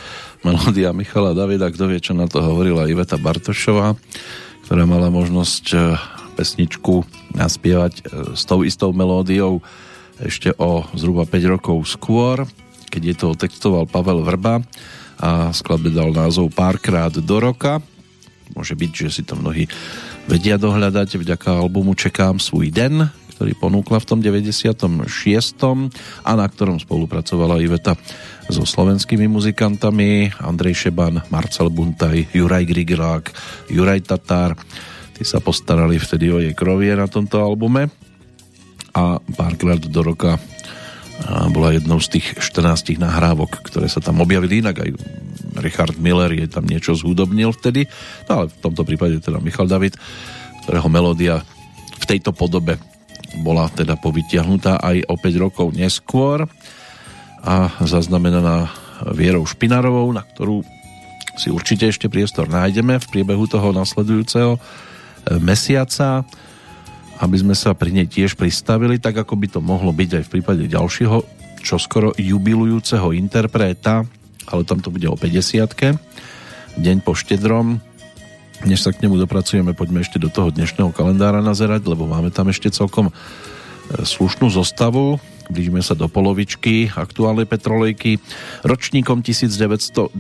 melódia Michala Davida, kto vie, čo na to hovorila Iveta Bartošová, ktorá mala možnosť e, pesničku naspievať e, s tou istou melódiou ešte o zhruba 5 rokov skôr, keď je to textoval Pavel Vrba a skladbe dal názov Párkrát do roka. Môže byť, že si to mnohí vedia dohľadať vďaka albumu Čekám svůj den, ktorý ponúkla v tom 96. a na ktorom spolupracovala Iveta so slovenskými muzikantami Andrej Šeban, Marcel Buntaj, Juraj Grigelák, Juraj Tatár. Tí sa postarali vtedy o jej krovie na tomto albume a párkrát do roka bola jednou z tých 14 nahrávok, ktoré sa tam objavili inak aj Richard Miller je tam niečo zhudobnil vtedy, no ale v tomto prípade teda Michal David, ktorého melódia v tejto podobe bola teda povytiahnutá aj o 5 rokov neskôr a zaznamenaná Vierou Špinarovou, na ktorú si určite ešte priestor nájdeme v priebehu toho nasledujúceho e, mesiaca aby sme sa pri nej tiež pristavili, tak ako by to mohlo byť aj v prípade ďalšieho, čo skoro jubilujúceho interpreta, ale tam to bude o 50 deň po štedrom. Než sa k nemu dopracujeme, poďme ešte do toho dnešného kalendára nazerať, lebo máme tam ešte celkom e, slušnú zostavu. Blížime sa do polovičky aktuálnej petrolejky. Ročníkom 1929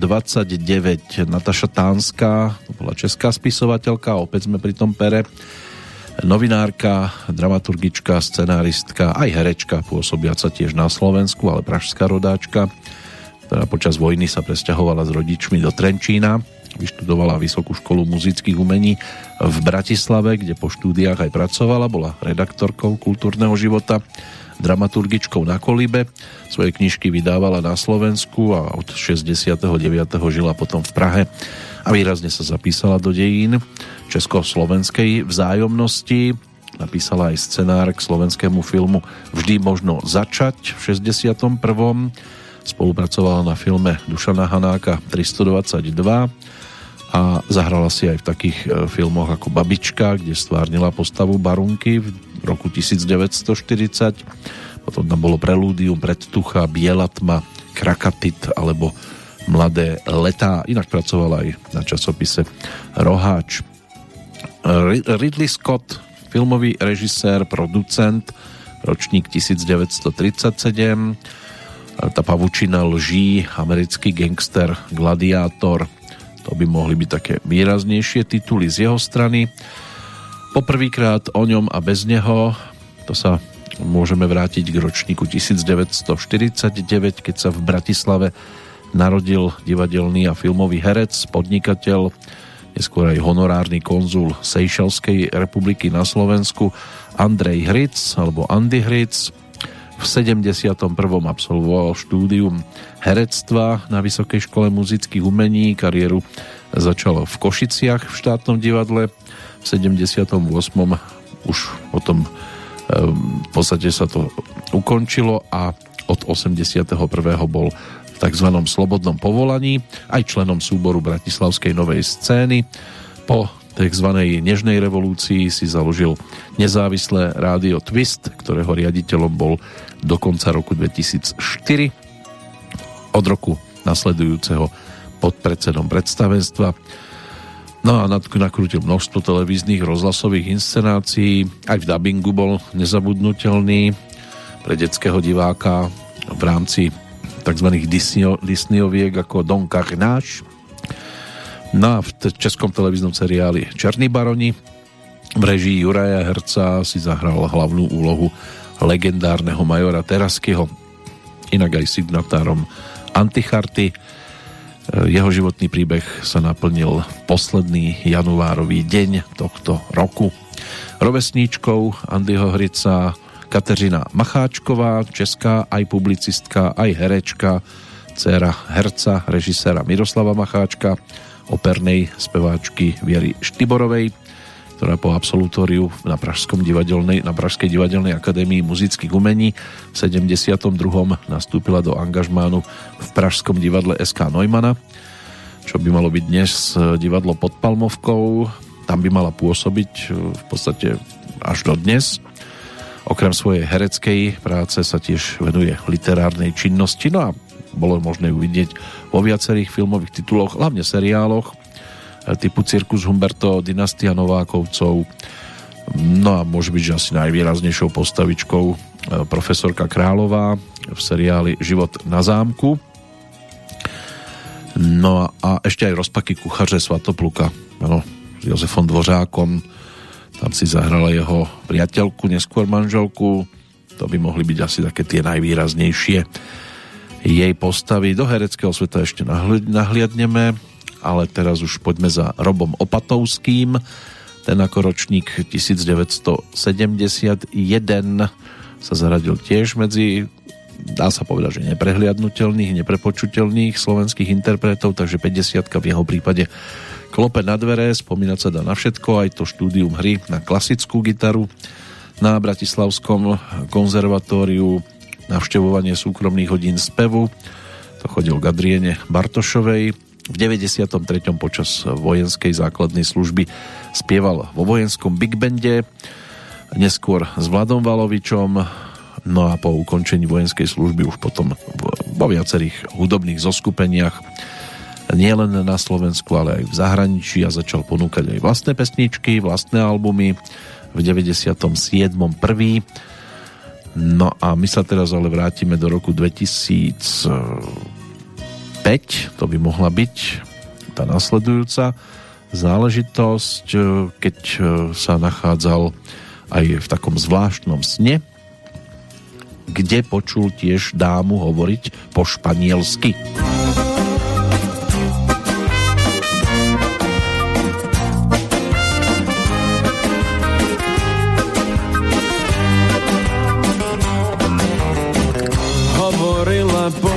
Nataša Tánska, to bola česká spisovateľka, opäť sme pri tom pere novinárka, dramaturgička, scenáristka, aj herečka, pôsobiaca tiež na Slovensku, ale pražská rodáčka, ktorá počas vojny sa presťahovala s rodičmi do Trenčína, vyštudovala Vysokú školu muzických umení v Bratislave, kde po štúdiách aj pracovala, bola redaktorkou kultúrneho života, dramaturgičkou na Kolibe, svoje knižky vydávala na Slovensku a od 69. žila potom v Prahe a výrazne sa zapísala do dejín československej vzájomnosti. Napísala aj scenár k slovenskému filmu Vždy možno začať v 61. Spolupracovala na filme Dušana Hanáka 322 a zahrala si aj v takých e, filmoch ako Babička, kde stvárnila postavu Barunky v roku 1940. Potom tam bolo Prelúdium, Predtucha, Biela Krakatit alebo Mladé letá. Inak pracovala aj na časopise Roháč. Ridley Scott, filmový režisér, producent, ročník 1937, tá pavučina lží, americký gangster, gladiátor, to by mohli byť také výraznejšie tituly z jeho strany. Poprvýkrát o ňom a bez neho, to sa môžeme vrátiť k ročníku 1949, keď sa v Bratislave narodil divadelný a filmový herec, podnikateľ, neskôr aj honorárny konzul Sejšelskej republiky na Slovensku Andrej Hric alebo Andy Hric. V 71. absolvoval štúdium herectva na Vysokej škole muzických umení. Kariéru začal v Košiciach v štátnom divadle. V 78. už potom v podstate sa to ukončilo a od 81. bol v tzv. slobodnom povolaní, aj členom súboru Bratislavskej novej scény. Po tzv. nežnej revolúcii si založil nezávislé rádio Twist, ktorého riaditeľom bol do konca roku 2004. Od roku nasledujúceho podpredsedom predstavenstva. No a nakrútil množstvo televíznych rozhlasových inscenácií, aj v dubbingu bol nezabudnutelný pre detského diváka v rámci tzv. Disneyoviek ako Don Carnage. No a v českom televíznom seriáli Černý baroni v režii Juraja Herca si zahral hlavnú úlohu legendárneho majora Teraskyho, inak aj signatárom Anticharty. Jeho životný príbeh sa naplnil posledný januárový deň tohto roku. Rovesníčkou Andyho Hrica Kateřina Macháčková, česká aj publicistka, aj herečka, dcera herca, režiséra Miroslava Macháčka, opernej speváčky Viery Štiborovej, ktorá po absolutóriu na, Pražskom divadelnej, na Pražskej divadelnej akadémii muzických umení v 72. nastúpila do angažmánu v Pražskom divadle SK Neumana, čo by malo byť dnes divadlo pod Palmovkou. Tam by mala pôsobiť v podstate až do dnes. Okrem svojej hereckej práce sa tiež venuje literárnej činnosti, no a bolo možné ju vidieť vo viacerých filmových tituloch, hlavne seriáloch typu Cirkus Humberto, Dynastia Novákovcov, no a môže byť, že asi najvýraznejšou postavičkou e, profesorka Králová v seriáli Život na zámku. No a ešte aj rozpaky kuchaře Svatopluka, ano, s Jozefom Dvořákom, tam si zahrala jeho priateľku, neskôr manželku. To by mohli byť asi také tie najvýraznejšie jej postavy. Do hereckého sveta ešte nahliadneme, ale teraz už poďme za Robom Opatovským. Ten ako ročník 1971 sa zaradil tiež medzi dá sa povedať, že neprehliadnutelných, neprepočutelných slovenských interpretov, takže 50 v jeho prípade klope na dvere, spomínať sa dá na všetko, aj to štúdium hry na klasickú gitaru na Bratislavskom konzervatóriu, navštevovanie súkromných hodín spevu, to chodil k Adriene Bartošovej. V 93. počas vojenskej základnej služby spieval vo vojenskom big bande, neskôr s Vladom Valovičom, no a po ukončení vojenskej služby už potom vo viacerých hudobných zoskupeniach nielen na Slovensku, ale aj v zahraničí a začal ponúkať aj vlastné pesničky, vlastné albumy v 97. prvý. No a my sa teraz ale vrátime do roku 2005, to by mohla byť tá nasledujúca záležitosť, keď sa nachádzal aj v takom zvláštnom sne, kde počul tiež dámu hovoriť po španielsky.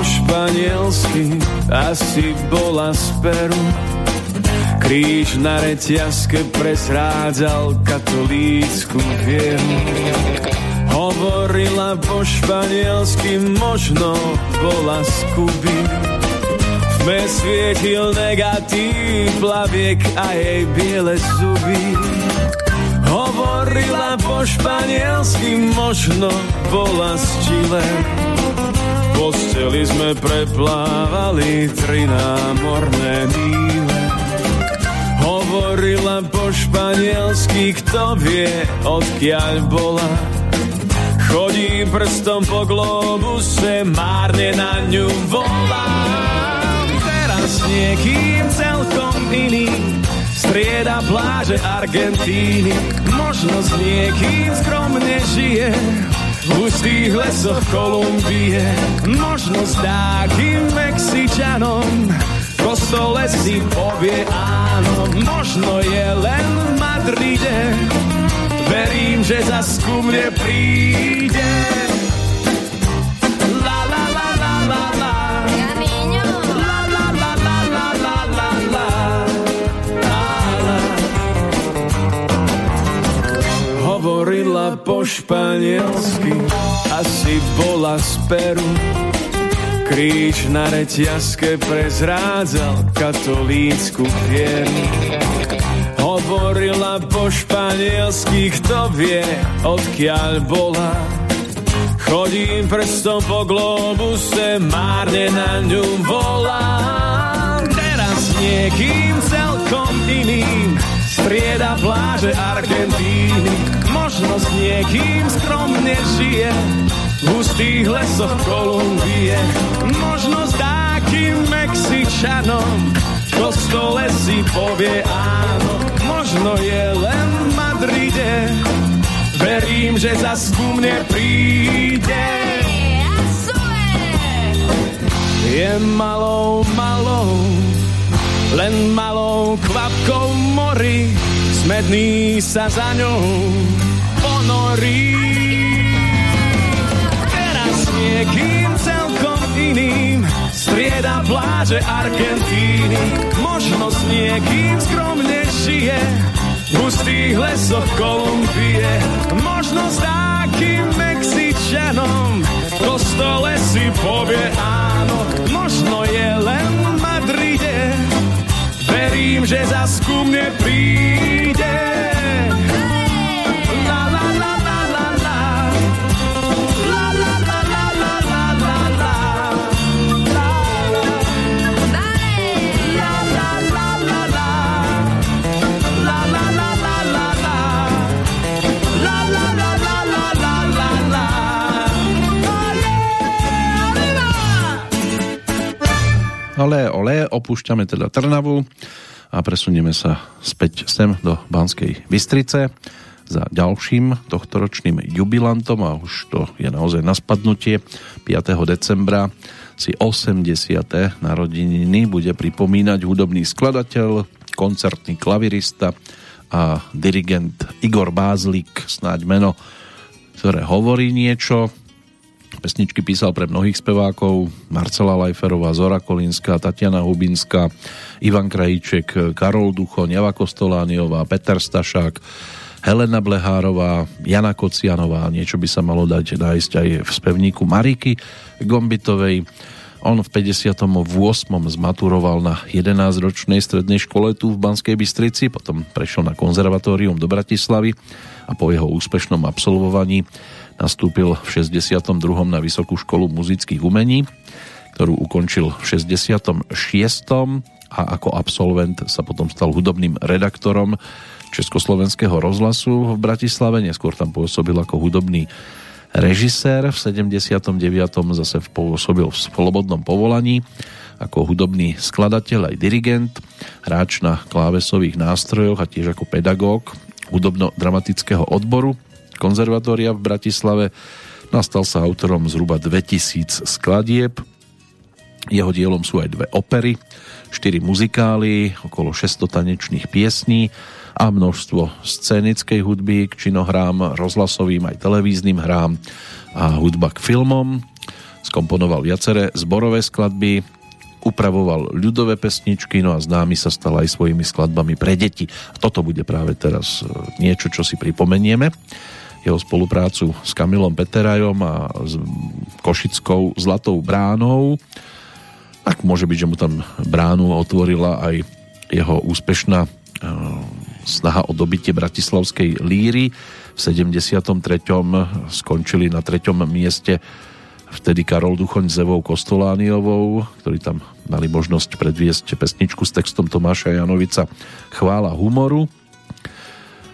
španielsky asi bola z Peru. Kríž na reťazke presrádzal katolícku vieru. Hovorila po španielsky, možno bola z Kuby. Tme negatív, plaviek a jej biele zuby. Hovorila po španielsky, možno bola z Chile posteli sme preplávali tri námorné míle. Hovorila po španielsky, kto vie, odkiaľ bola. Chodí prstom po globuse, márne na ňu volá. Teraz niekým celkom iný strieda pláže Argentíny. Možno s niekým skromne žije, v hustých lesoch Kolumbie, možno s takým Mexičanom, v kostole si povie áno, možno je len v Madride, verím, že zas ku mne príde. Po španielsky, asi bola z Peru. Kríž na reťazke prezrádzal katolícku vieru. hovorila po španielsky, kto vie, odkiaľ bola. Chodím prstom po globuse, márne na ňu volám. Teraz niekým celkom iným strieda pláže Argentíny. Možno s niekým skromne žije v hustých lesoch Kolumbie. Možno s takým Mexičanom v kostole si povie áno. Možno je len v Madride, verím, že zas ku mne príde. Je malou, malou, len malou kvapkou mori, smedný sa za ňou ponorí. Teraz niekým celkom iným. Strieda pláže Argentíny, možno s niekým skromne žije. V hustých lesoch Kolumbie, možno s takým Mexičanom. V kostole si povie áno, možno je len v Madride, verím, že zas ku mne príde. Ale ole, opúšťame teda Trnavu a presunieme sa späť sem do Banskej Bystrice za ďalším tohtoročným jubilantom a už to je naozaj na spadnutie 5. decembra si 80. narodeniny bude pripomínať hudobný skladateľ, koncertný klavirista a dirigent Igor Bázlik, snáď meno, ktoré hovorí niečo. Pesničky písal pre mnohých spevákov, Marcela Lajferová, Zora Kolínska, Tatiana Hubinská, Ivan Krajíček, Karol Ducho, Java Kostolániová, Peter Stašák, Helena Blehárová, Jana Kocianová, niečo by sa malo dať nájsť aj v spevníku Mariky Gombitovej. On v 58. zmaturoval na 11-ročnej strednej škole tu v Banskej Bystrici, potom prešiel na konzervatórium do Bratislavy a po jeho úspešnom absolvovaní nastúpil v 62. na Vysokú školu muzických umení, ktorú ukončil v 66. a ako absolvent sa potom stal hudobným redaktorom Československého rozhlasu v Bratislave, neskôr tam pôsobil ako hudobný režisér, v 79. zase pôsobil v slobodnom povolaní ako hudobný skladateľ aj dirigent, hráč na klávesových nástrojoch a tiež ako pedagóg hudobno-dramatického odboru konzervatória v Bratislave. Nastal sa autorom zhruba 2000 skladieb. Jeho dielom sú aj dve opery, 4 muzikály, okolo 600 tanečných piesní a množstvo scénickej hudby k činohrám, rozhlasovým aj televíznym hrám a hudba k filmom. Skomponoval viaceré zborové skladby, upravoval ľudové pesničky, no a známy sa stal aj svojimi skladbami pre deti. A toto bude práve teraz niečo, čo si pripomenieme jeho spoluprácu s Kamilom Peterajom a s Košickou Zlatou bránou. Tak môže byť, že mu tam bránu otvorila aj jeho úspešná snaha o dobitie bratislavskej líry. V 73. skončili na treťom mieste vtedy Karol Duchoň s Evou Kostolániovou, ktorí tam mali možnosť predviesť pesničku s textom Tomáša Janovica Chvála humoru.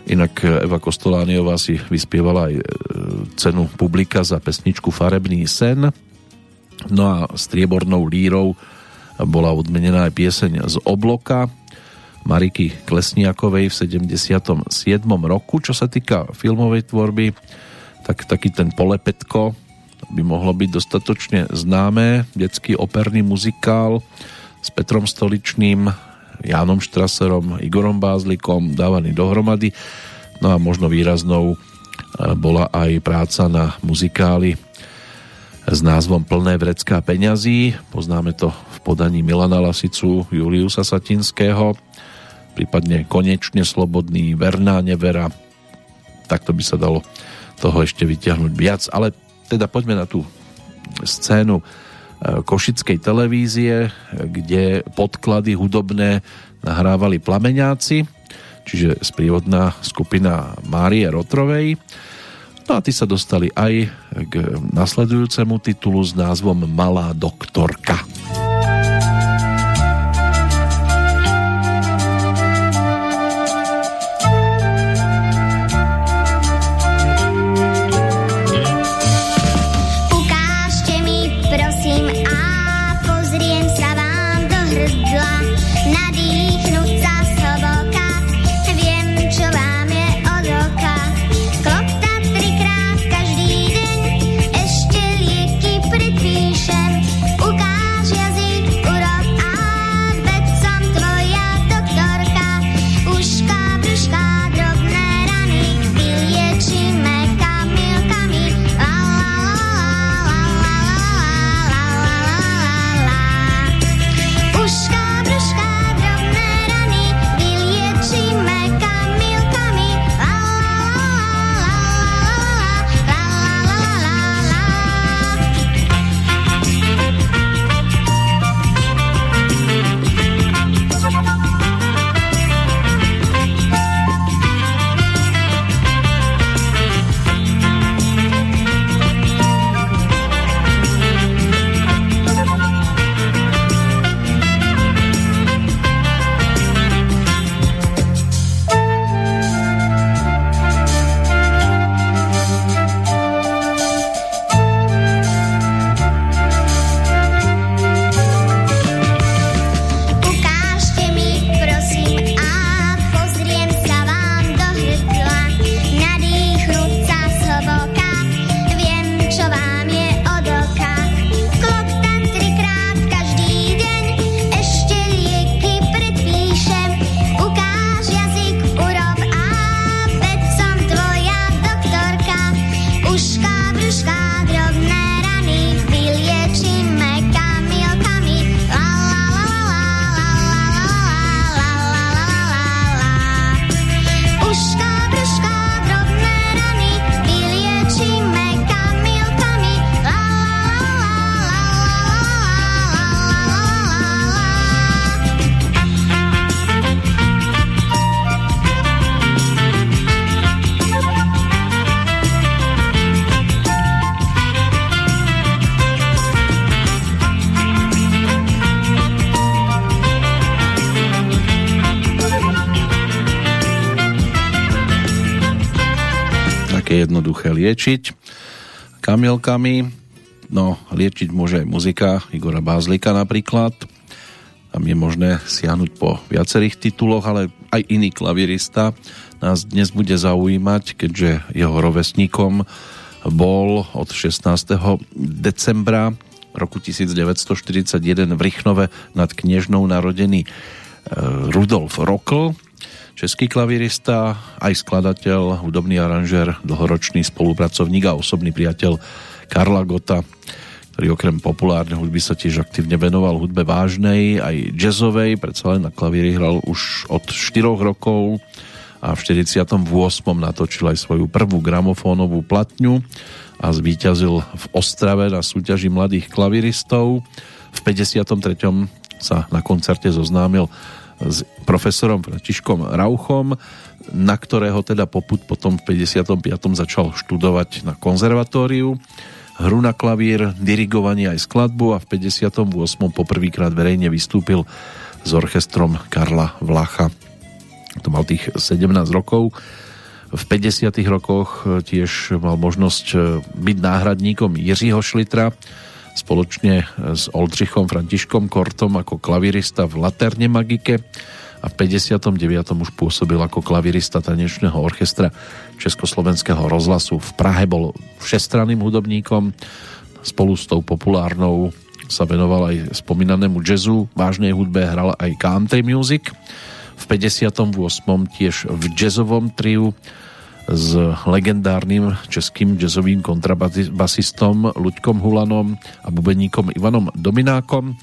Inak Eva Kostolániová si vyspievala aj cenu publika za pesničku Farebný sen. No a striebornou lírou bola odmenená aj pieseň z obloka Mariky Klesniakovej v 77. roku. Čo sa týka filmovej tvorby, tak taký ten polepetko by mohlo byť dostatočne známe. Detský operný muzikál s Petrom Stoličným, Jánom Štraserom, Igorom Bázlikom dávaný dohromady. No a možno výraznou bola aj práca na muzikáli s názvom Plné vrecká peňazí. Poznáme to v podaní Milana Lasicu, Juliusa Satinského, prípadne Konečne slobodný, Verná nevera. Takto by sa dalo toho ešte vyťahnuť viac, ale teda poďme na tú scénu košickej televízie, kde podklady hudobné nahrávali plameňáci, čiže sprievodná skupina Márie Rotrovej. No a tí sa dostali aj k nasledujúcemu titulu s názvom Malá doktorka. Liečiť kamielkami. No, liečiť môže aj muzika Igora Bázlika napríklad. Tam je možné siahnuť po viacerých tituloch, ale aj iný klavirista nás dnes bude zaujímať, keďže jeho rovesníkom bol od 16. decembra roku 1941 v Rychnove nad Kniežnou narodený e, Rudolf Rokl, český klavirista, aj skladateľ, hudobný aranžer, dlhoročný spolupracovník a osobný priateľ Karla Gota, ktorý okrem populárnej hudby sa tiež aktívne venoval hudbe vážnej, aj jazzovej, predsa len na klavíri hral už od 4 rokov a v 48. natočil aj svoju prvú gramofónovú platňu a zvíťazil v Ostrave na súťaži mladých klaviristov. V 53. sa na koncerte zoznámil s profesorom Františkom Rauchom, na ktorého teda poput potom v 55. začal študovať na konzervatóriu hru na klavír, dirigovanie aj skladbu a v 58. poprvýkrát verejne vystúpil s orchestrom Karla Vlacha. To mal tých 17 rokov. V 50. rokoch tiež mal možnosť byť náhradníkom Jiřího Šlitra, spoločne s Oldřichom Františkom Kortom ako klavirista v Laterne Magike a v 59. už pôsobil ako klavirista tanečného orchestra Československého rozhlasu. V Prahe bol všestranným hudobníkom, spolu s tou populárnou sa venoval aj spomínanému jazzu, vážnej hudbe hral aj country music. V 58. tiež v jazzovom triu s legendárnym českým jazzovým kontrabasistom Luďkom Hulanom a bubeníkom Ivanom Dominákom.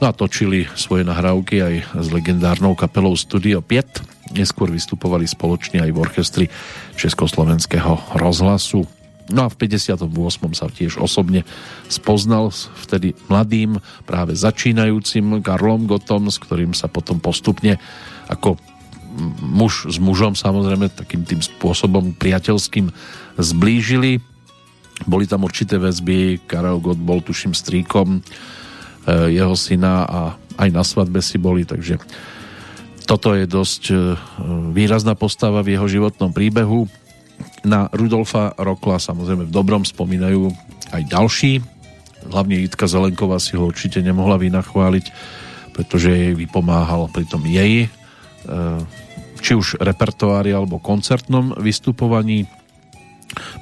No a točili svoje nahrávky aj s legendárnou kapelou Studio 5. Neskôr vystupovali spoločne aj v orchestri Československého rozhlasu. No a v 58. sa tiež osobne spoznal s vtedy mladým, práve začínajúcim Karlom Gotom, s ktorým sa potom postupne ako muž s mužom samozrejme takým tým spôsobom priateľským zblížili. Boli tam určité väzby, Karel Gott bol tuším strýkom e, jeho syna a aj na svadbe si boli, takže toto je dosť e, výrazná postava v jeho životnom príbehu. Na Rudolfa Rokla samozrejme v dobrom spomínajú aj ďalší. Hlavne Jitka Zelenková si ho určite nemohla vynachváliť, pretože jej vypomáhal pri tom jej či už repertoári alebo koncertnom vystupovaní.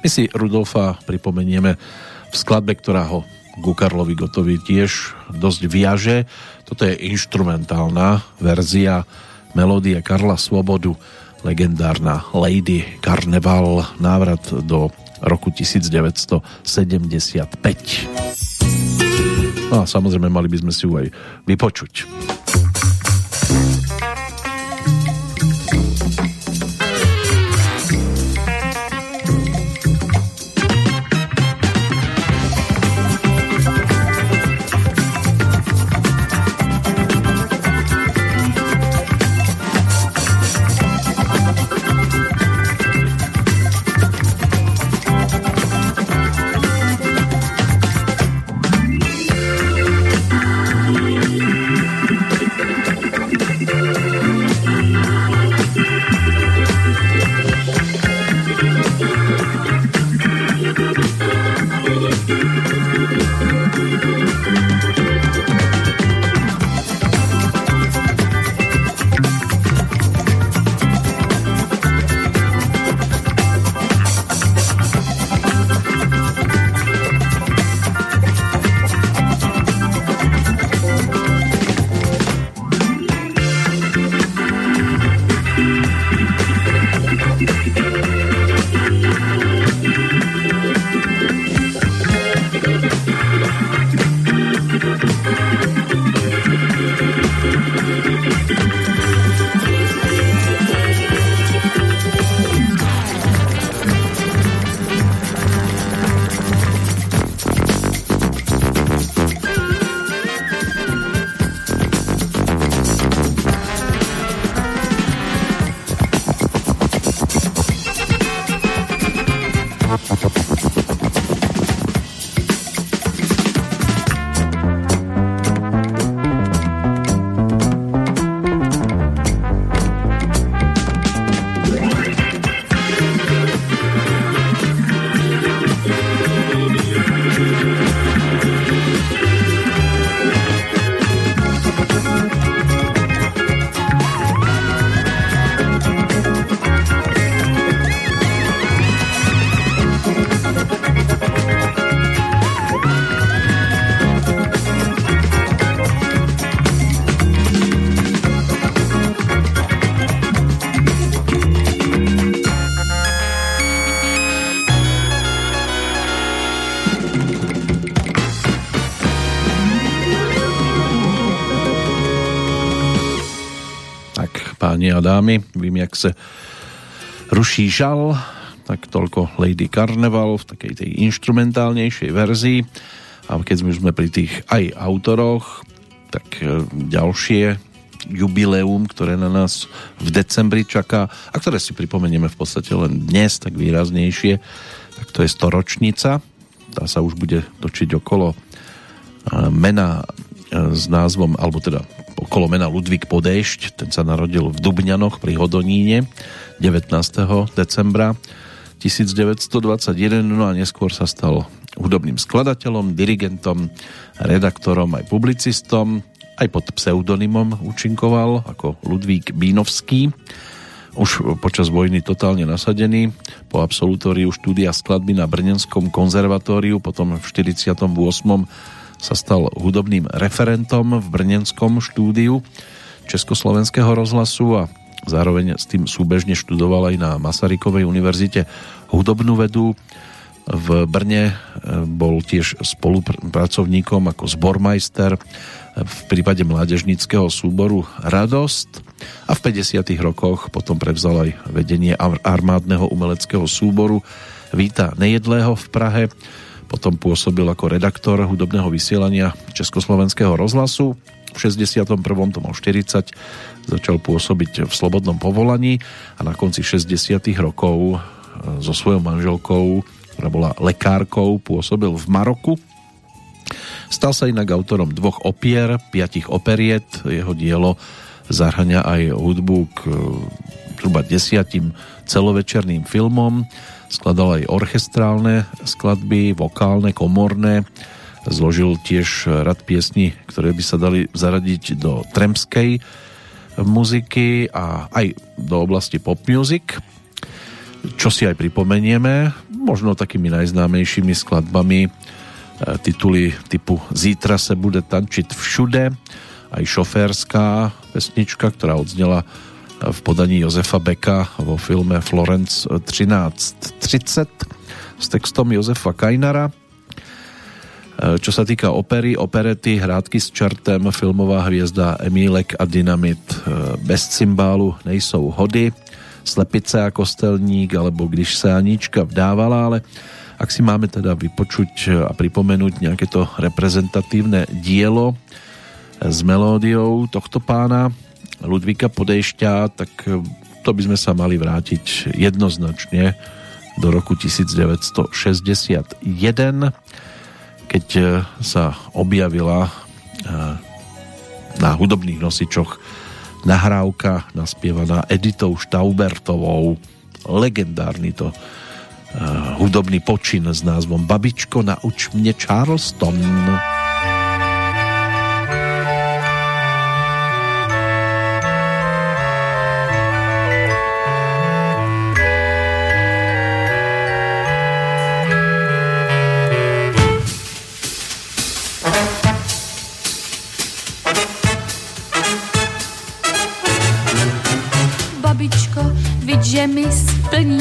My si Rudolfa pripomenieme v skladbe, ktorá ho ku Karlovi Gotovi tiež dosť viaže. Toto je instrumentálna verzia melódie Karla Svobodu, legendárna Lady Carnival, návrat do roku 1975. No a samozrejme mali by sme si ju aj vypočuť. Páni a dámy, vím, jak se ruší žal, tak toľko Lady Carnival v takej tej instrumentálnejšej verzii. A keď už sme pri tých aj autoroch, tak e, ďalšie jubileum, ktoré na nás v decembri čaká a ktoré si pripomenieme v podstate len dnes, tak výraznejšie, tak to je storočnica. Tá sa už bude točiť okolo e, mena s názvom, alebo teda okolo mena Ludvík Podešť, ten sa narodil v Dubňanoch pri Hodoníne 19. decembra 1921, no a neskôr sa stal hudobným skladateľom, dirigentom, redaktorom aj publicistom, aj pod pseudonymom účinkoval ako Ludvík Bínovský. Už počas vojny totálne nasadený, po absolutóriu štúdia skladby na Brnenskom konzervatóriu, potom v 48 sa stal hudobným referentom v Brnenskom štúdiu Československého rozhlasu a zároveň s tým súbežne študoval aj na Masarykovej univerzite hudobnú vedu. V Brne e, bol tiež spolupracovníkom ako zbormajster v prípade mládežnického súboru Radosť a v 50. rokoch potom prevzal aj vedenie armádneho umeleckého súboru Víta Nejedlého v Prahe potom pôsobil ako redaktor hudobného vysielania Československého rozhlasu v 61. to mal 40, začal pôsobiť v slobodnom povolaní a na konci 60. rokov e, so svojou manželkou, ktorá bola lekárkou, pôsobil v Maroku. Stal sa inak autorom dvoch opier, piatich operiet. Jeho dielo zahrania aj hudbu k e, zhruba desiatim celovečerným filmom. Skladal aj orchestrálne skladby, vokálne, komorné. Zložil tiež rad piesní, ktoré by sa dali zaradiť do tremskej muziky a aj do oblasti pop music, čo si aj pripomenieme, možno takými najznámejšími skladbami e, tituly typu Zítra se bude tančiť všude, aj šoférská pesnička, ktorá odznela v podaní Jozefa Beka vo filme Florence 1330 s textom Jozefa Kajnara E, čo sa týka opery, operety, hrádky s čertem, filmová hviezda Emílek a Dynamit e, bez cymbálu nejsou hody, Slepice a kostelník, alebo Když se Aníčka vdávala, ale ak si máme teda vypočuť a pripomenúť nejaké to reprezentatívne dielo s melódiou tohto pána Ludvíka Podejšťa, tak e, to by sme sa mali vrátiť jednoznačne do roku 1961 keď e, sa objavila e, na hudobných nosičoch nahrávka naspievaná Editou Štaubertovou legendárny to hudobný počin s názvom Babičko, nauč mne Charleston. Charleston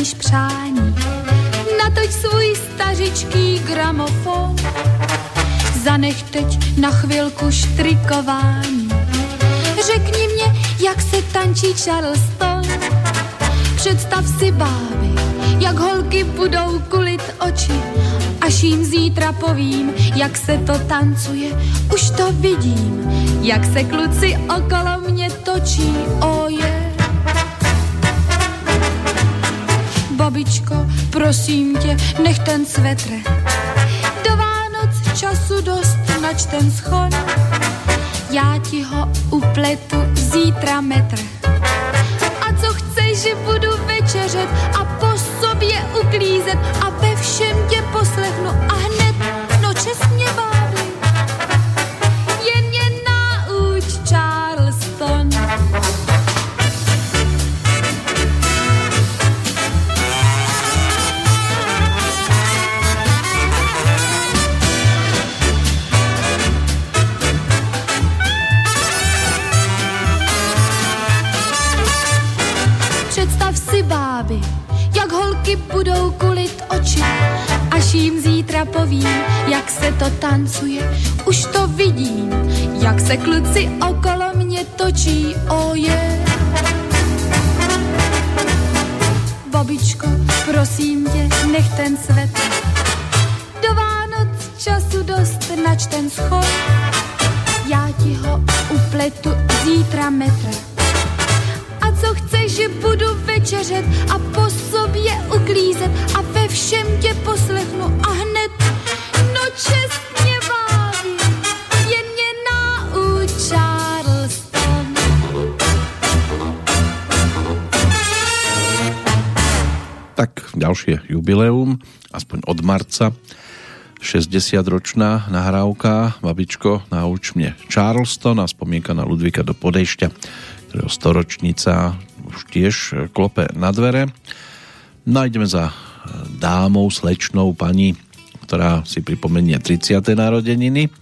splníš přání. Natoč svůj stařičký gramofon, zanech teď na chvilku štrikování. Řekni mě, jak se tančí Charleston, představ si báby, jak holky budou kulit oči, až jim zítra povím, jak se to tancuje, už to vidím, jak se kluci okolo mě točí, oh babičko, prosím tě, nech ten svetr. Do Vánoc času dost, nač ten schon. Já ti ho upletu zítra metr. A co chceš, že budu večeřet a po sobě uklízet a ve všem tě poslechnu a hned, no čestně báby. Budou kulit oči, až jim zítra povím, jak se to tancuje, už to vidím, jak se kluci okolo mě točí, oh yeah. Babičko, prosím tě, nech ten svet. Do Vánoc času dost, nač ten schod, já ti ho upletu zítra metr že budu večeřet a po sobě uklízet a ve všem tě poslechnu a hned, no čestně váví, jen mě nauč Charleston. Tak ďalšie jubileum, aspoň od marca. 60-ročná nahrávka. Babičko, nauč mne Charleston a spomienka na Ludvíka do Podejšťa ktorého storočnica už tiež klope na dvere. Nájdeme za dámou, slečnou pani, ktorá si pripomenie 30. narodeniny.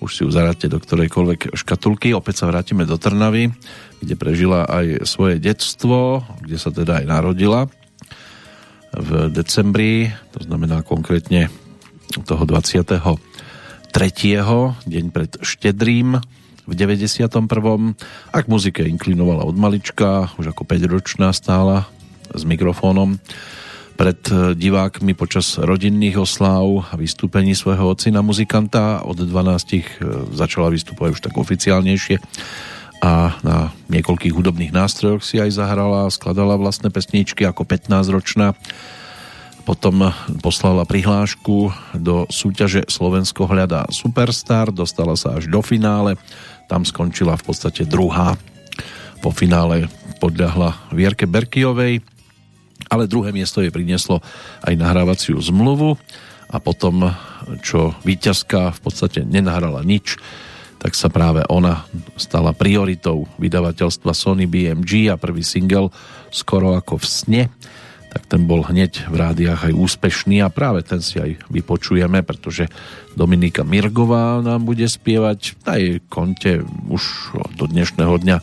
Už si ju zaráte do ktorejkoľvek škatulky. Opäť sa vrátime do Trnavy, kde prežila aj svoje detstvo, kde sa teda aj narodila v decembri, to znamená konkrétne toho 23. deň pred Štedrým v 91. A k muzike inklinovala od malička, už ako 5-ročná stála s mikrofónom pred e, divákmi počas rodinných oslav a vystúpení svojho ocina muzikanta. Od 12 e, začala vystupovať už tak oficiálnejšie a na niekoľkých hudobných nástrojoch si aj zahrala, skladala vlastné pesničky ako 15-ročná. Potom poslala prihlášku do súťaže Slovensko hľadá Superstar, dostala sa až do finále, tam skončila v podstate druhá. Po finále podľahla Vierke Berkiovej, ale druhé miesto jej prinieslo aj nahrávaciu zmluvu a potom, čo víťazka v podstate nenahrala nič, tak sa práve ona stala prioritou vydavateľstva Sony BMG a prvý single skoro ako v sne tak ten bol hneď v rádiách aj úspešný a práve ten si aj vypočujeme, pretože Dominika Mirgová nám bude spievať na jej konte už do dnešného dňa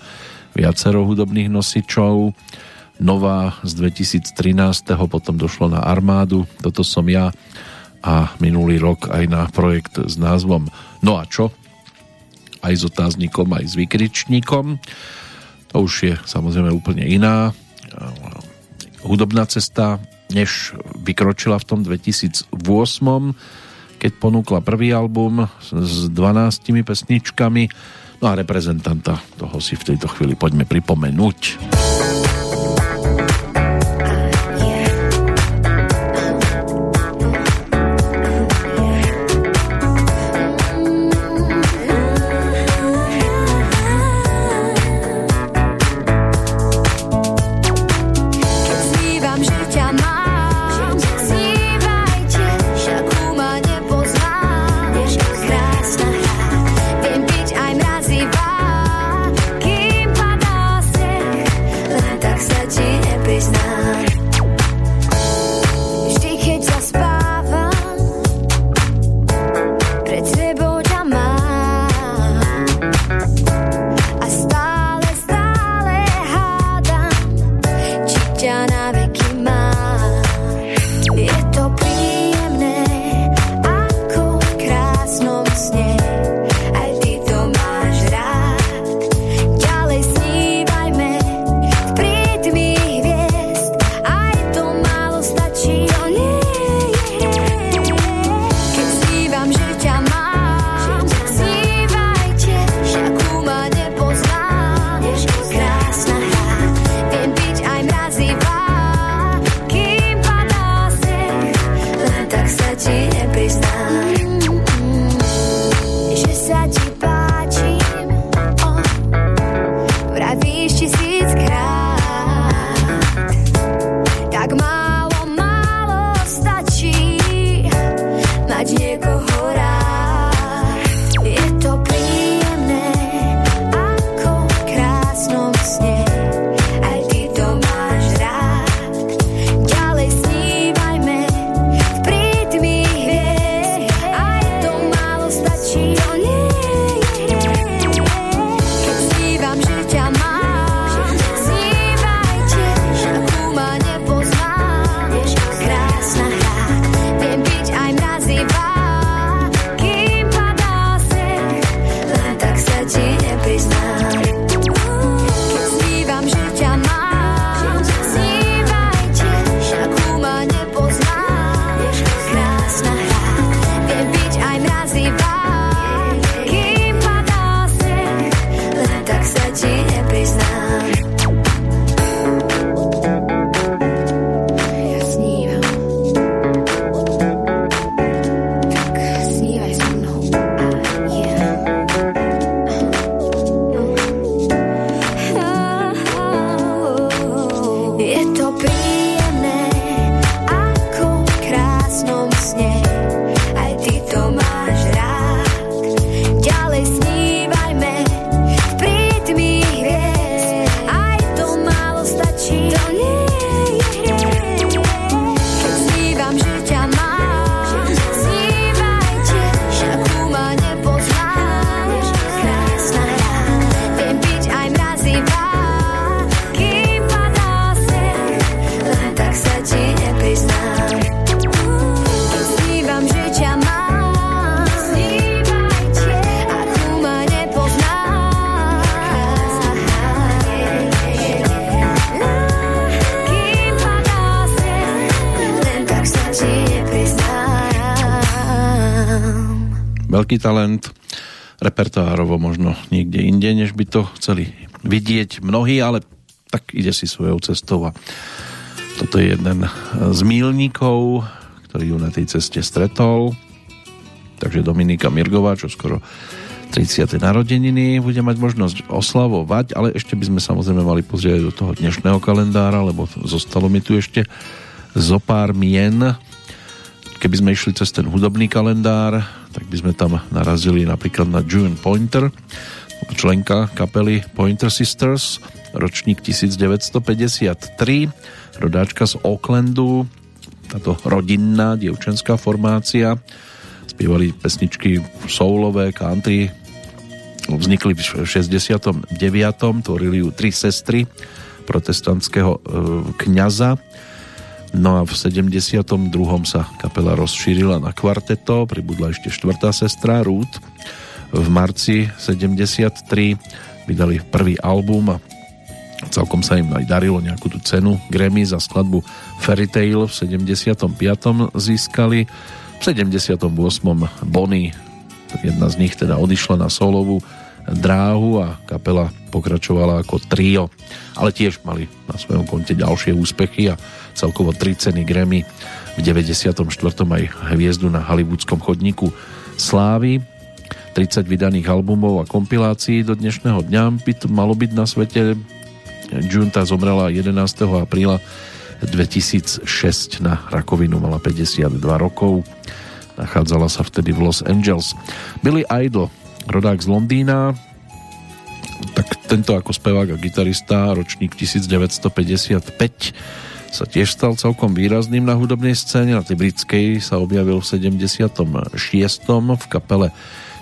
viacero hudobných nosičov nová z 2013. potom došlo na armádu, toto som ja a minulý rok aj na projekt s názvom No a čo? Aj s otáznikom, aj s vykričníkom. To už je samozrejme úplne iná hudobná cesta, než vykročila v tom 2008 keď ponúkla prvý album s 12 pesničkami. No a reprezentanta toho si v tejto chvíli poďme pripomenúť. Veľký talent, repertoárovo možno niekde inde, než by to chceli vidieť mnohí, ale tak ide si svojou cestou a toto je jeden z mílnikov, ktorý ju na tej ceste stretol. Takže Dominika Mirgová, čo skoro 30. narodeniny bude mať možnosť oslavovať, ale ešte by sme samozrejme mali pozrieť do toho dnešného kalendára, lebo zostalo mi tu ešte zo pár mien. Keby sme išli cez ten hudobný kalendár, tak by sme tam narazili napríklad na June Pointer, členka kapely Pointer Sisters, ročník 1953, rodáčka z Aucklandu, táto rodinná dievčenská formácia, spievali pesničky soulové, country, vznikli v 69. tvorili ju tri sestry protestantského e, kňaza No a v 72. sa kapela rozšírila na kvarteto, pribudla ešte štvrtá sestra Ruth. V marci 73 vydali prvý album a celkom sa im aj darilo nejakú tú cenu Grammy za skladbu Fairy Tale v 75. získali. V 78. Bonnie, jedna z nich teda odišla na solovú dráhu a kapela pokračovala ako trio, ale tiež mali na svojom konte ďalšie úspechy a celkovo tri ceny Grammy v 94. aj hviezdu na hollywoodskom chodníku slávy 30 vydaných albumov a kompilácií do dnešného dňa by to malo byť na svete Junta zomrela 11. apríla 2006 na rakovinu, mala 52 rokov nachádzala sa vtedy v Los Angeles Billy Idol rodák z Londýna tak tento ako spevák a gitarista ročník 1955 sa tiež stal celkom výrazným na hudobnej scéne. Na tej britskej sa objavil v 76. v kapele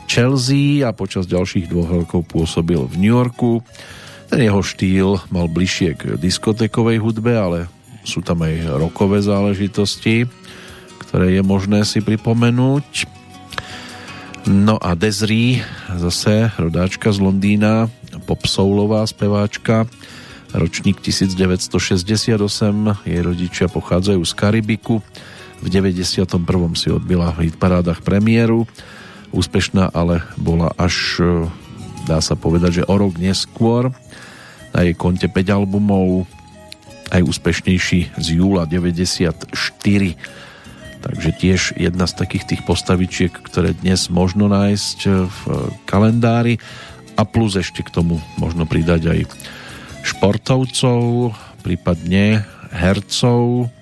Chelsea a počas ďalších dvoch rokov pôsobil v New Yorku. Ten jeho štýl mal bližšie k diskotekovej hudbe, ale sú tam aj rokové záležitosti, ktoré je možné si pripomenúť. No a Desri, zase rodáčka z Londýna, popsoulová speváčka, ročník 1968, jej rodičia pochádzajú z Karibiku, v 91. si odbila v hitparádach premiéru, úspešná ale bola až, e, dá sa povedať, že o rok neskôr, na jej konte 5 albumov, aj úspešnejší z júla 94. Takže tiež jedna z takých tých postavičiek, ktoré dnes možno nájsť v kalendári. A plus ešte k tomu možno pridať aj športovcov, prípadne hercov.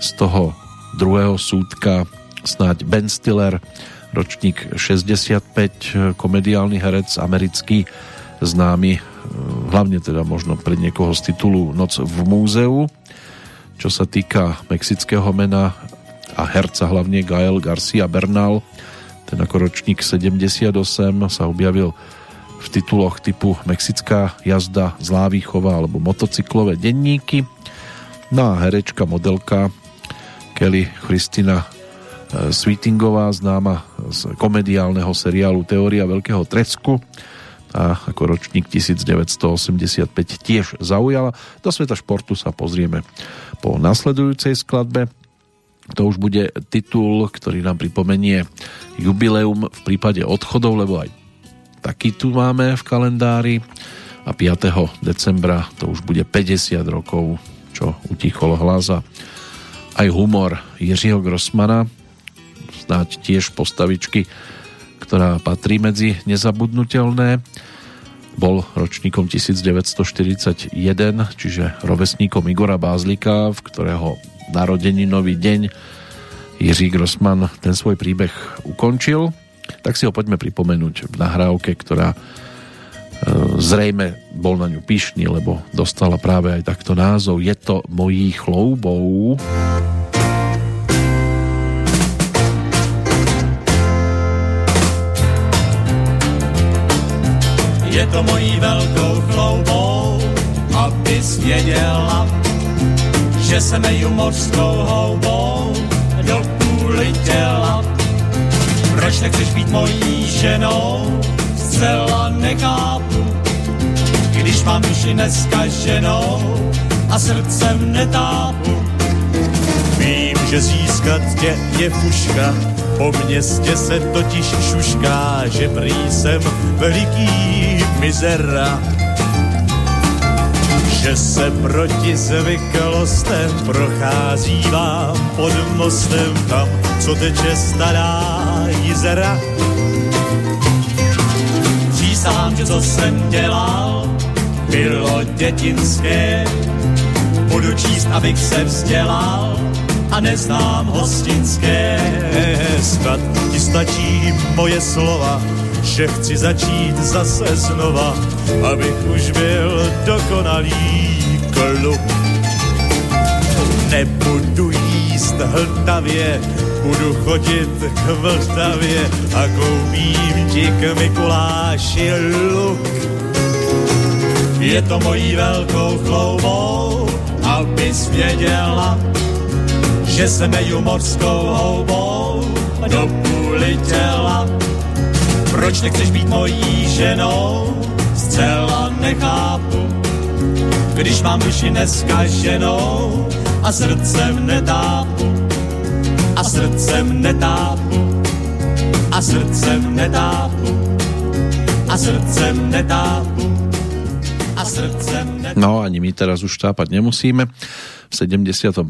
Z toho druhého súdka snáď Ben Stiller, ročník 65, komediálny herec americký, známy hlavne teda možno pre niekoho z titulu Noc v múzeu. Čo sa týka mexického mena a herca hlavne Gael Garcia Bernal, ten ako ročník 78 sa objavil v tituloch typu Mexická jazda z Lávýchova alebo motocyklové denníky. No a herečka, modelka Kelly Christina e, Sweetingová, známa z komediálneho seriálu Teória veľkého tresku a ako ročník 1985 tiež zaujala. Do sveta športu sa pozrieme po nasledujúcej skladbe. To už bude titul, ktorý nám pripomenie jubileum v prípade odchodov, lebo aj taký tu máme v kalendári a 5. decembra to už bude 50 rokov, čo utichol hlas a aj humor Jiřího Grossmana, snáď tiež postavičky, ktorá patrí medzi nezabudnutelné. Bol ročníkom 1941, čiže rovesníkom Igora Bázlika, v ktorého nový deň Jiří Grossman ten svoj príbeh ukončil tak si ho poďme pripomenúť v nahrávke, ktorá e, zrejme bol na ňu pyšný, lebo dostala práve aj takto názov Je to mojich chloubou. Je to mojí velkou chloubou, abys věděla, že se meju mořskou houbou do půly těla proč nechceš být mojí ženou? Zcela nechápu, když mám duši neskaženou a srdcem netápu. Vím, že získat tě je fuška, Po městě se totiž šušká, že prý jsem veliký mizera. Že se proti zvyklostem prochází vám pod mostem tam, co teče stará jizera. Přísahám, že co jsem dělal, bylo dětinské. Budu číst, abych se vzdělal a neznám hostinské. Snad ti stačí moje slova, že chci začít zase znova, abych už byl dokonalý kluk. Nebudu jíst hltavě, budu chodit k Vltavě a koupím ti k Mikuláši luk. Je to mojí velkou chloubou, abys věděla, že se meju morskou houbou do půly těla. Proč nechceš být mojí ženou? Zcela nechápu, když mám duši neskaženou a srdcem netápu, a srdcem netápu, a srdcem netápu, a srdcem netápu, a srdcem netápu. No ani my teraz už tápať nemusíme. V 71.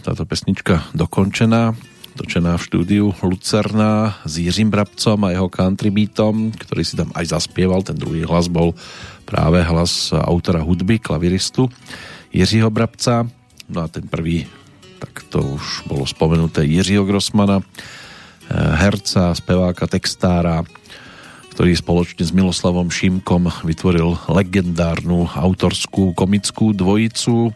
táto pesnička dokončená, točená v štúdiu Lucerna s Jiřím Brabcom a jeho country beatom, ktorý si tam aj zaspieval. Ten druhý hlas bol práve hlas autora hudby, klaviristu Jiřího Brabca. No a ten prvý, tak to už bolo spomenuté Jiřího Grossmana, eh, herca, speváka, textára, ktorý spoločne s Miloslavom Šimkom vytvoril legendárnu autorskú komickú dvojicu.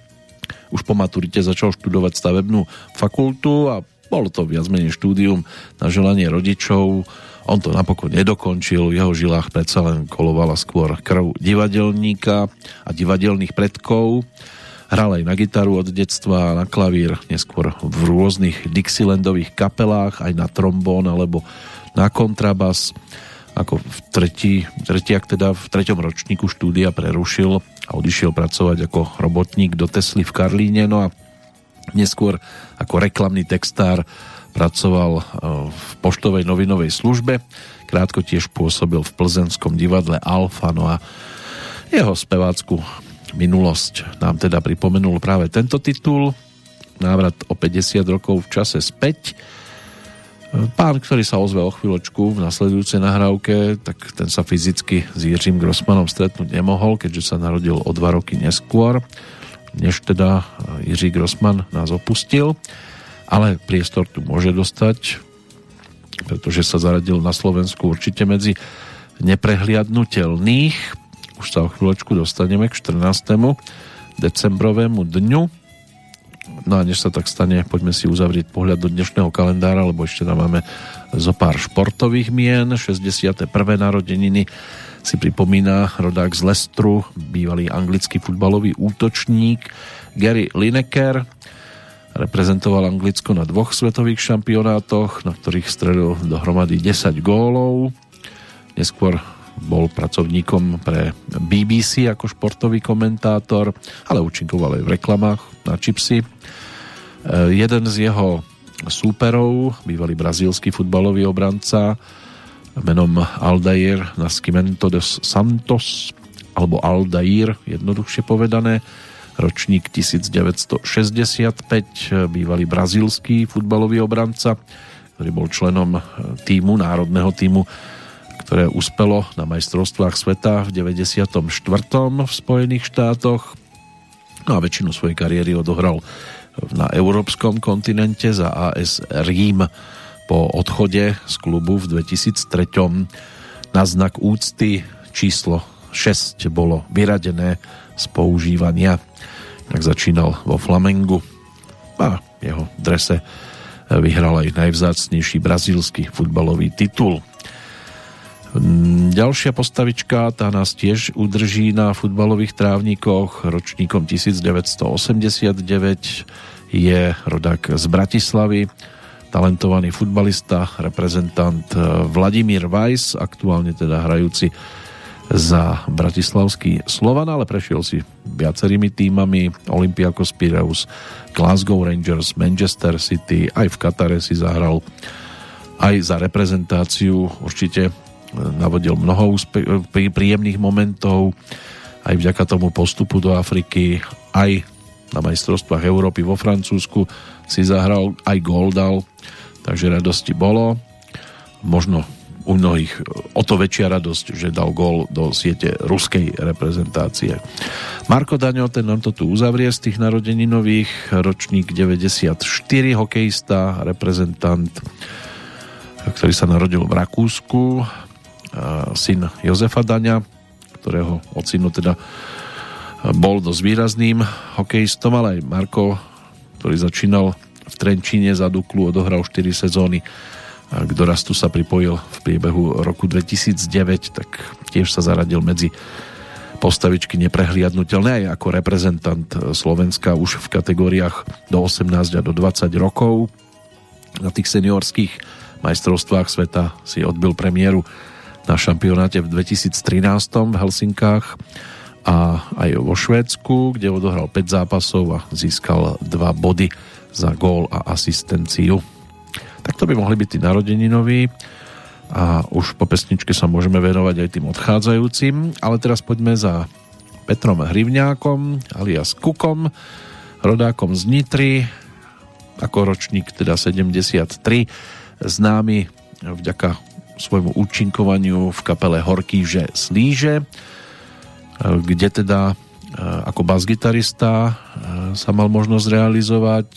Už po maturite začal študovať stavebnú fakultu a bolo to viac menej štúdium na želanie rodičov. On to napokon nedokončil, v jeho žilách predsa len kolovala skôr krv divadelníka a divadelných predkov. Hral aj na gitaru od detstva, na klavír, neskôr v rôznych Dixielandových kapelách, aj na trombón alebo na kontrabas ako v tretí, tretiak teda v treťom ročníku štúdia prerušil a odišiel pracovať ako robotník do Tesly v Karlíne, no a neskôr ako reklamný textár pracoval e, v poštovej novinovej službe, krátko tiež pôsobil v plzenskom divadle Alfa, no a jeho spevácku minulosť nám teda pripomenul práve tento titul, návrat o 50 rokov v čase späť, Pán, ktorý sa ozve o chvíľočku v nasledujúcej nahrávke, tak ten sa fyzicky s Jiřím Grossmanom stretnúť nemohol, keďže sa narodil o dva roky neskôr, než teda Jiří Grossman nás opustil. Ale priestor tu môže dostať, pretože sa zaradil na Slovensku určite medzi neprehliadnutelných. Už sa o chvíľočku dostaneme k 14. decembrovému dňu No a než sa tak stane, poďme si uzavrieť pohľad do dnešného kalendára, lebo ešte tam máme zo pár športových mien. 61. narodeniny si pripomína rodák z Lestru, bývalý anglický futbalový útočník Gary Lineker. Reprezentoval Anglicko na dvoch svetových šampionátoch, na ktorých strelil dohromady 10 gólov. Neskôr bol pracovníkom pre BBC ako športový komentátor, ale účinkoval aj v reklamách na čipsy. E, jeden z jeho súperov, bývalý brazílsky futbalový obranca menom Aldair Nascimento de Santos alebo Aldair, jednoduchšie povedané, ročník 1965, bývalý brazílsky futbalový obranca, ktorý bol členom týmu, národného týmu ktoré uspelo na majstrovstvách sveta v 94. v Spojených štátoch no a väčšinu svojej kariéry odohral na európskom kontinente za AS Rím po odchode z klubu v 2003. Na znak úcty číslo 6 bolo vyradené z používania. Tak začínal vo Flamengu a jeho drese vyhral aj najvzácnejší brazílsky futbalový titul. Ďalšia postavička, tá nás tiež udrží na futbalových trávnikoch. Ročníkom 1989 je rodák z Bratislavy, talentovaný futbalista, reprezentant eh, Vladimír Weiss, aktuálne teda hrajúci za bratislavský Slovan, ale prešiel si viacerými týmami Olympiakos Piraeus, Glasgow Rangers, Manchester City, aj v Katare si zahral aj za reprezentáciu. Určite navodil mnoho úspe- príjemných momentov. Aj vďaka tomu postupu do Afriky aj na majstrovstvách Európy vo Francúzsku si zahral aj gól dal takže radosti bolo. Možno u mnohých o to väčšia radosť, že dal gól do siete ruskej reprezentácie. Marko Daňo, ten nám to tu uzavrie z tých nových, ročník 94, hokejista, reprezentant, ktorý sa narodil v Rakúsku, syn Jozefa Daňa, ktorého ocinu teda bol dosť výrazným hokejistom, ale aj Marko, ktorý začínal v Trenčíne za Duklu, odohral 4 sezóny. K dorastu sa pripojil v priebehu roku 2009, tak tiež sa zaradil medzi postavičky neprehliadnutelné. Aj ako reprezentant Slovenska už v kategóriách do 18 a do 20 rokov. Na tých seniorských majstrovstvách sveta si odbil premiéru na šampionáte v 2013 v Helsinkách a aj vo Švédsku, kde odohral 5 zápasov a získal 2 body za gól a asistenciu. Tak to by mohli byť tí narodeninoví a už po pesničke sa môžeme venovať aj tým odchádzajúcim, ale teraz poďme za Petrom Hrivňákom alias Kukom, rodákom z Nitry, ako ročník teda 73, známy vďaka svojmu účinkovaniu v kapele Horkýže Slíže, kde teda ako basgitarista sa mal možnosť realizovať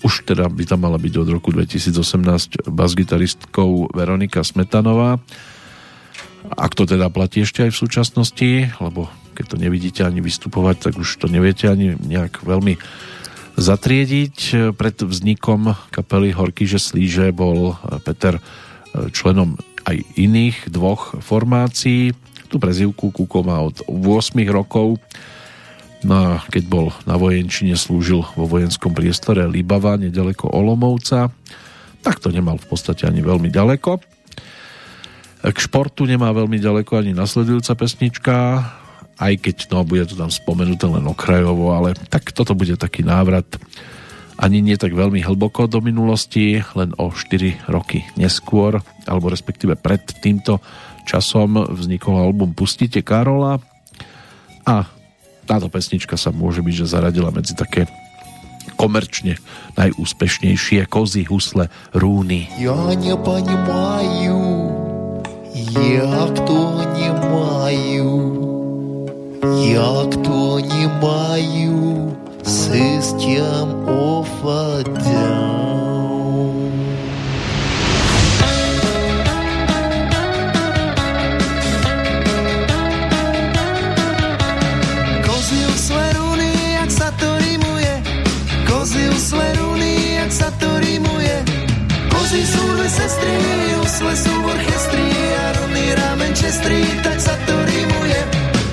už teda by tam mala byť od roku 2018 basgitaristkou Veronika Smetanová. Ak to teda platí ešte aj v súčasnosti, lebo keď to nevidíte ani vystupovať, tak už to neviete ani nejak veľmi zatriediť. Pred vznikom kapely Horky, že slíže bol Peter členom aj iných dvoch formácií. Tu prezivku Kuko má od 8 rokov No a keď bol na vojenčine, slúžil vo vojenskom priestore Libava, nedaleko Olomovca, tak to nemal v podstate ani veľmi ďaleko. K športu nemá veľmi ďaleko ani nasledujúca pesnička, aj keď no, bude to tam spomenuté len okrajovo, ale tak toto bude taký návrat ani nie tak veľmi hlboko do minulosti, len o 4 roky neskôr, alebo respektíve pred týmto časom vznikol album Pustite Karola a táto pesnička sa môže byť, že zaradila medzi také komerčne najúspešnejšie kozy husle Rúny. Ja neponímajú, jak to nemajú, jak to nemajú, systém ovládám. Sestry, usle sú v orchestri a rovný rámen čestri, tak sa to rímuje.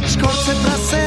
Škorce prase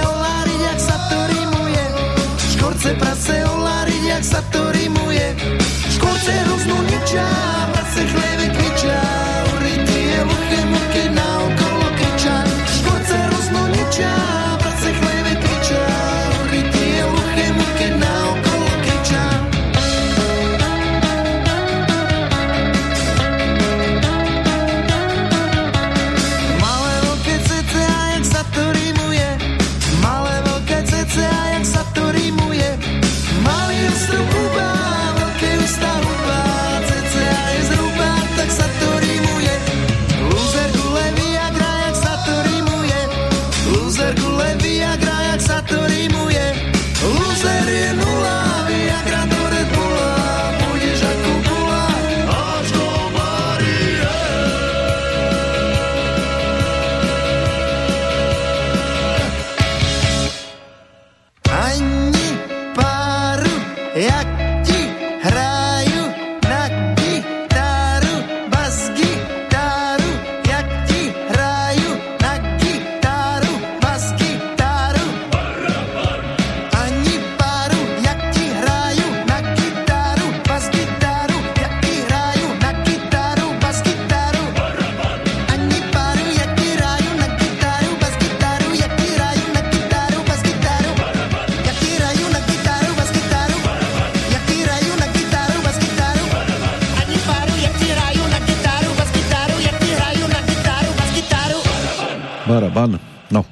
Baraban. No,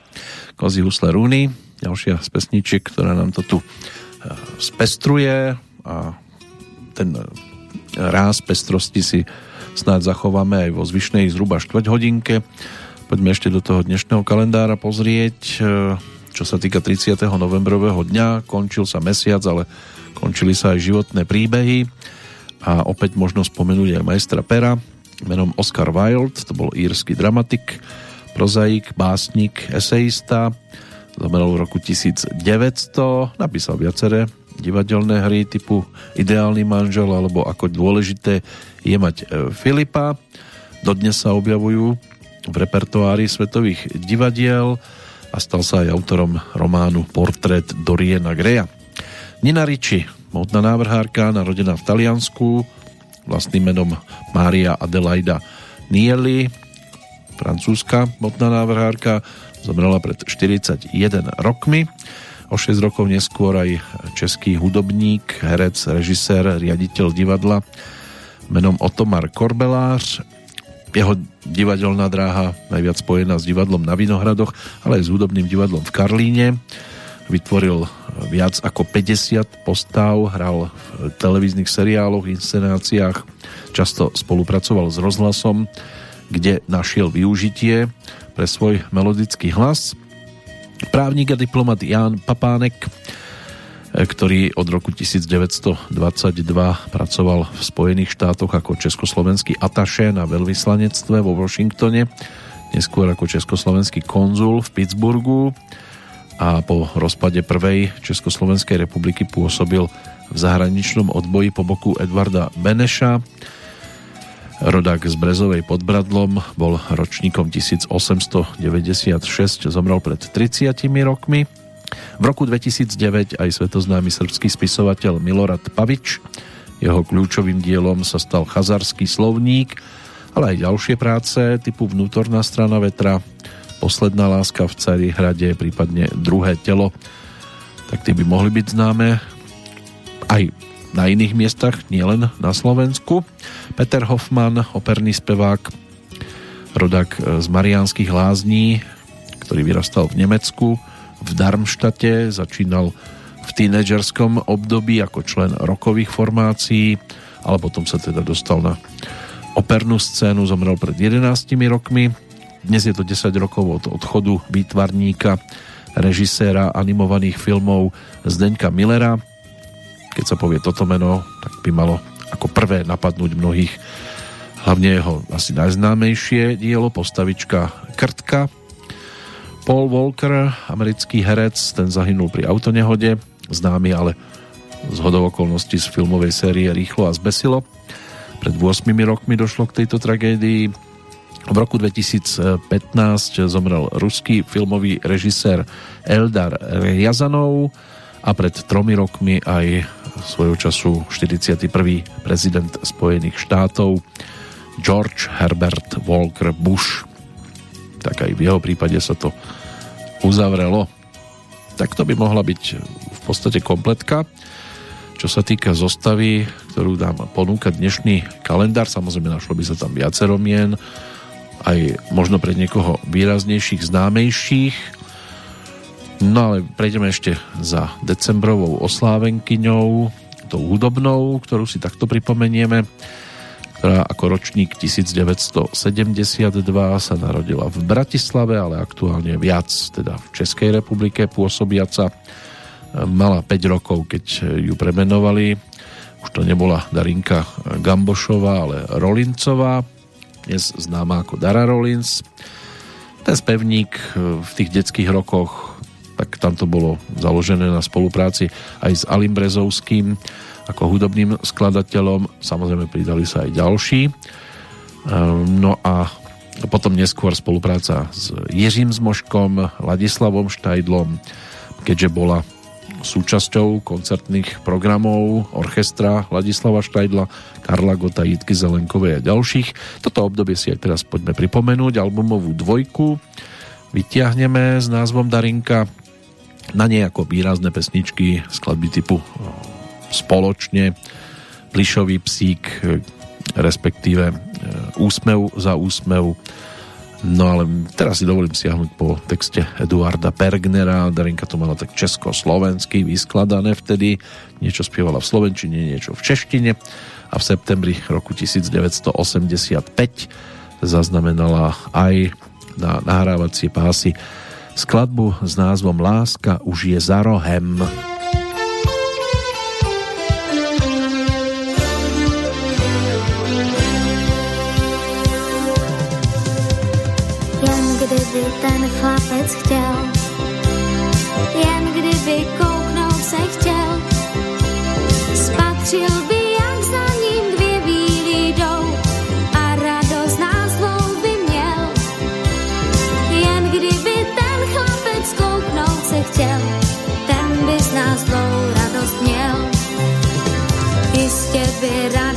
Kozy husle rúny, ďalšia z pesničiek, ktorá nám to tu e, spestruje a ten e, ráz pestrosti si snáď zachováme aj vo zvyšnej zhruba štvrť hodinke. Poďme ešte do toho dnešného kalendára pozrieť, e, čo sa týka 30. novembrového dňa. Končil sa mesiac, ale končili sa aj životné príbehy a opäť možno spomenúť aj majstra Pera menom Oscar Wilde, to bol írsky dramatik, prozaik, básnik, esejista, zomrel v roku 1900, napísal viaceré divadelné hry typu Ideálny manžel alebo Ako dôležité je mať e, Filipa. Dodnes sa objavujú v repertoári svetových divadiel a stal sa aj autorom románu Portrét Doriana Greja. Nina Ricci, modná návrhárka, narodená v Taliansku, vlastným menom Mária Adelaida Nieli, francúzska modná návrhárka, zomrela pred 41 rokmi. O 6 rokov neskôr aj český hudobník, herec, režisér, riaditeľ divadla menom Otomar Korbelář. Jeho divadelná dráha najviac spojená s divadlom na Vinohradoch, ale aj s hudobným divadlom v Karlíne. Vytvoril viac ako 50 postav, hral v televíznych seriáloch, inscenáciách, často spolupracoval s rozhlasom kde našiel využitie pre svoj melodický hlas. Právnik a diplomat Ján Papánek, ktorý od roku 1922 pracoval v Spojených štátoch ako československý ataše na veľvyslanectve vo Washingtone, neskôr ako československý konzul v Pittsburghu a po rozpade prvej Československej republiky pôsobil v zahraničnom odboji po boku Edvarda Beneša Rodák z Brezovej pod Bradlom, bol ročníkom 1896, zomrel pred 30 rokmi. V roku 2009 aj svetoznámy srbský spisovateľ Milorad Pavič. Jeho kľúčovým dielom sa stal chazarský slovník, ale aj ďalšie práce typu Vnútorná strana vetra, Posledná láska v Carihrade, prípadne Druhé telo, tak tie by mohli byť známe aj na iných miestach, nielen na Slovensku. Peter Hoffmann, operný spevák, rodák z Mariánskych lázní, ktorý vyrastal v Nemecku, v Darmštate, začínal v tínedžerskom období ako člen rokových formácií, ale potom sa teda dostal na opernú scénu, zomrel pred 11 rokmi. Dnes je to 10 rokov od odchodu výtvarníka, režiséra animovaných filmov Zdeňka Millera, keď sa povie toto meno, tak by malo ako prvé napadnúť mnohých hlavne jeho asi najznámejšie dielo, postavička Krtka. Paul Walker, americký herec, ten zahynul pri autonehode, známy ale z hodov okolností z filmovej série Rýchlo a zbesilo. Pred 8 rokmi došlo k tejto tragédii. V roku 2015 zomrel ruský filmový režisér Eldar Riazanov a pred tromi rokmi aj svojho času 41. prezident Spojených štátov George Herbert Walker Bush. Tak aj v jeho prípade sa to uzavrelo. Tak to by mohla byť v podstate kompletka. Čo sa týka zostavy, ktorú dám ponúkať dnešný kalendár, samozrejme našlo by sa tam viacero mien, aj možno pre niekoho výraznejších, známejších, No ale prejdeme ešte za decembrovou oslávenkyňou, tou hudobnou, ktorú si takto pripomenieme, ktorá ako ročník 1972 sa narodila v Bratislave, ale aktuálne viac teda v Českej republike pôsobiaca. Mala 5 rokov, keď ju premenovali. Už to nebola Darinka Gambošová, ale Rolincová, dnes známa ako Dara Rolins. Ten spevník v tých detských rokoch tak tam to bolo založené na spolupráci aj s Alim Brezovským ako hudobným skladateľom. Samozrejme pridali sa aj ďalší. Ehm, no a potom neskôr spolupráca s Jiřím Zmoškom, Ladislavom Štajdlom, keďže bola súčasťou koncertných programov orchestra Ladislava Štajdla, Karla Gota, Jitky Zelenkovej a ďalších. Toto obdobie si aj teraz poďme pripomenúť. Albumovú dvojku vytiahneme s názvom Darinka na nejako výrazné pesničky skladby typu spoločne Plišový psík respektíve Úsmev za úsmev No ale teraz si dovolím siahnuť po texte Eduarda Pergnera. Darinka to mala tak česko-slovensky vyskladané vtedy. Niečo spievala v slovenčine, niečo v češtine. A v septembri roku 1985 zaznamenala aj na nahrávacie pásy skladbu s názvom Láska už je za rohem. kdyby ten chlapec chtěl. Chtěl, ten by z nás dvou radost měl. Jistě by radost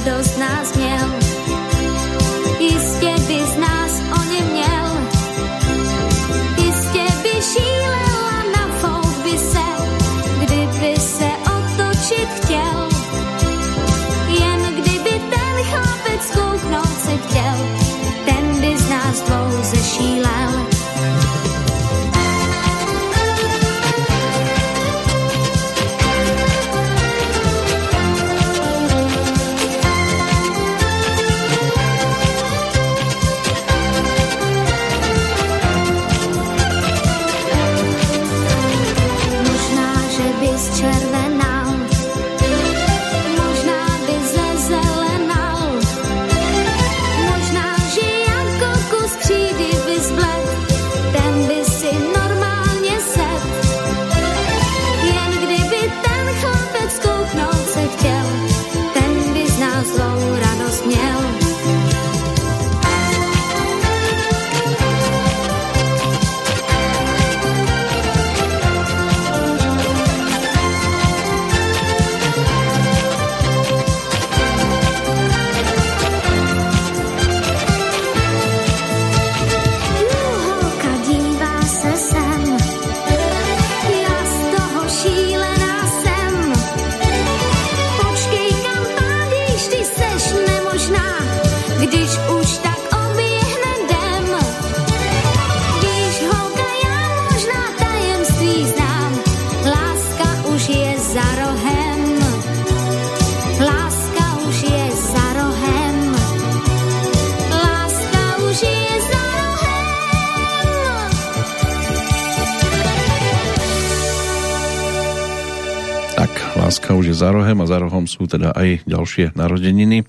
rohom sú teda aj ďalšie narodeniny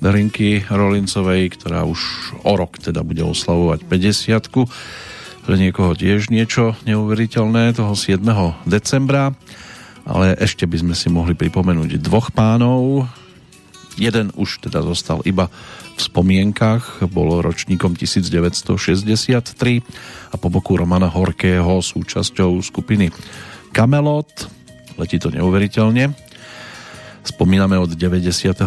Darinky Rolincovej, ktorá už o rok teda bude oslavovať 50 Pre niekoho tiež niečo neuveriteľné toho 7. decembra, ale ešte by sme si mohli pripomenúť dvoch pánov. Jeden už teda zostal iba v spomienkach, bol ročníkom 1963 a po boku Romana Horkého súčasťou skupiny Camelot. Letí to neuveriteľne. Spomíname od 95.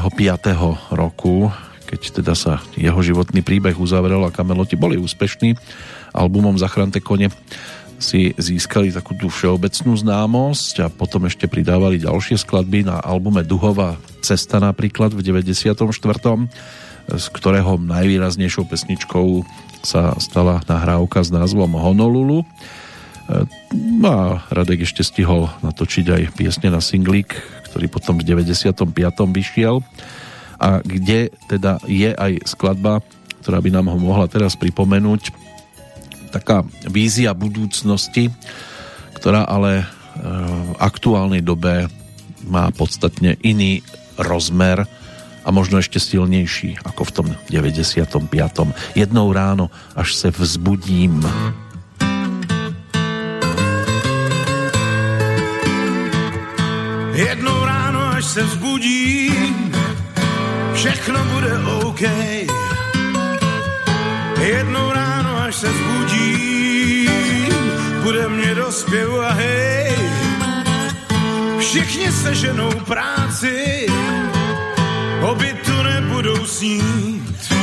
roku, keď teda sa jeho životný príbeh uzavrel a Kameloti boli úspešní. Albumom Zachrante kone si získali takú tú všeobecnú známosť a potom ešte pridávali ďalšie skladby na albume Duhová cesta napríklad v 94. z ktorého najvýraznejšou pesničkou sa stala nahrávka s názvom Honolulu. No a Radek ešte stihol natočiť aj piesne na singlík, ktorý potom v 95. vyšiel a kde teda je aj skladba, ktorá by nám ho mohla teraz pripomenúť, taká vízia budúcnosti, ktorá ale e, v aktuálnej dobe má podstatne iný rozmer a možno ešte silnejší ako v tom 95. Jednou ráno, až se vzbudím. Jednou ráno, až se vzbudím, všechno bude OK. Jednou ráno, až se vzbudím, bude mě do a hej. Všichni se ženou práci, oby tu nebudou snít.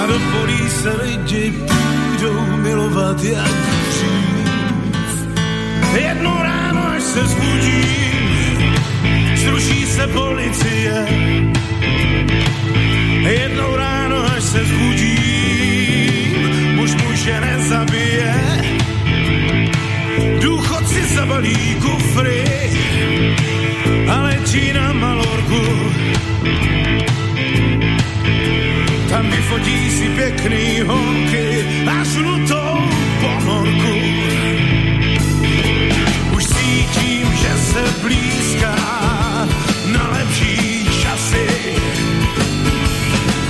A do polí se lidi půjdou milovat jak. Jedno ráno, až se zbudí, zruší se policie. Jednou ráno, až se zbudí, muž muže nezabije. Důchodci zabalí kufry a letí na Malorku. Tam vyfotí si pěkný holky a žlutou ponorku blízká na lepší časy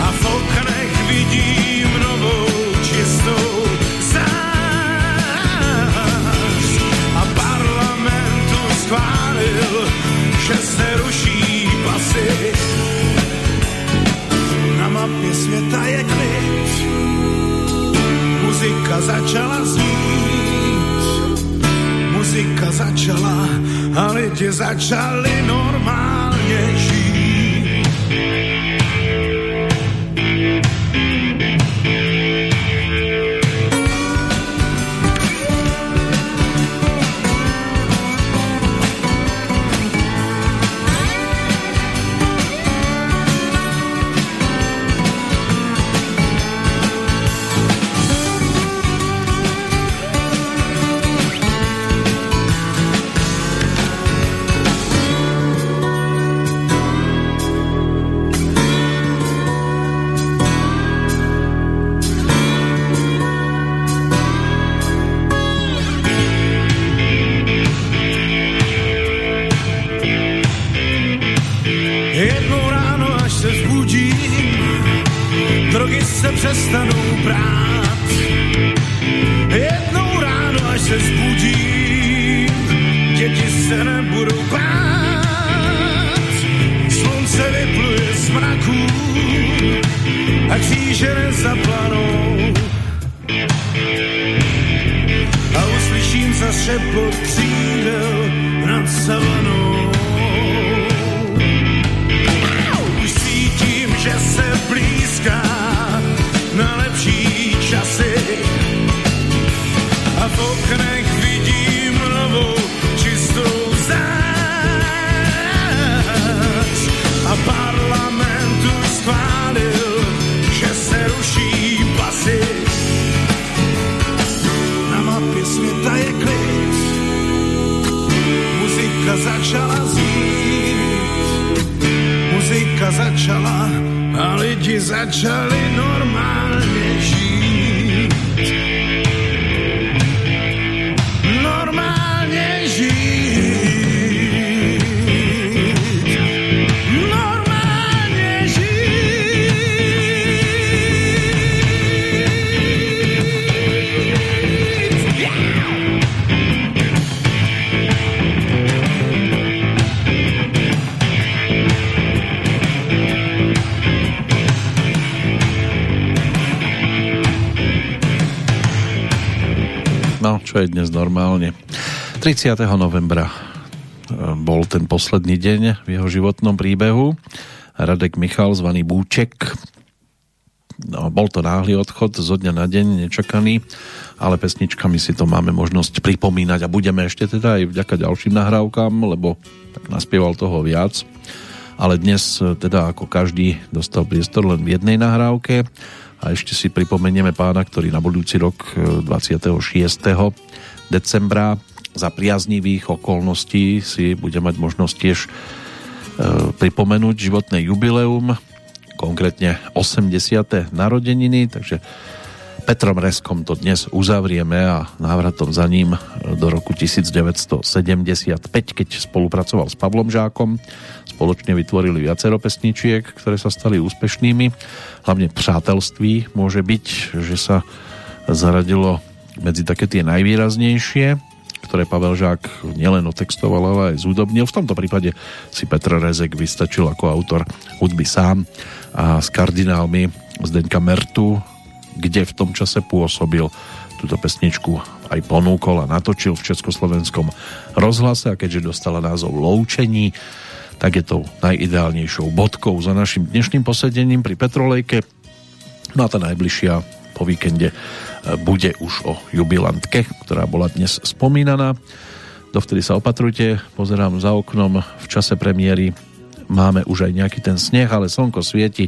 a v oknech vidím novou čistou zář. A parlamentu schválil, že se ruší pasy. Na mapě světa je klid, muzika začala znít. Muzika začala a lidi začali normálně žít. 30. novembra e, bol ten posledný deň v jeho životnom príbehu. Radek Michal, zvaný Búček. No, bol to náhly odchod zo dňa na deň, nečakaný, ale pesničkami si to máme možnosť pripomínať a budeme ešte teda aj vďaka ďalším nahrávkam, lebo tak naspieval toho viac. Ale dnes e, teda ako každý dostal priestor len v jednej nahrávke a ešte si pripomenieme pána, ktorý na budúci rok e, 26. decembra za priaznivých okolností si bude mať možnosť tiež e, pripomenúť životné jubileum, konkrétne 80. narodeniny, takže Petrom Reskom to dnes uzavrieme a návratom za ním do roku 1975, keď spolupracoval s Pavlom Žákom. Spoločne vytvorili viacero pesničiek, ktoré sa stali úspešnými. Hlavne Přátelství môže byť, že sa zaradilo medzi také tie najvýraznejšie, ktoré Pavel Žák nielen otextoval, ale aj zúdobnil. V tomto prípade si Petr Rezek vystačil ako autor hudby sám a s kardinálmi Zdeňka Mertu kde v tom čase pôsobil túto pesničku aj ponúkol a natočil v Československom rozhlase a keďže dostala názov Loučení, tak je to najideálnejšou bodkou za našim dnešným posedením pri Petrolejke. No a tá najbližšia po víkende bude už o jubilantke, ktorá bola dnes spomínaná. Dovtedy sa opatrujte, pozerám za oknom v čase premiéry máme už aj nejaký ten sneh, ale slnko svieti,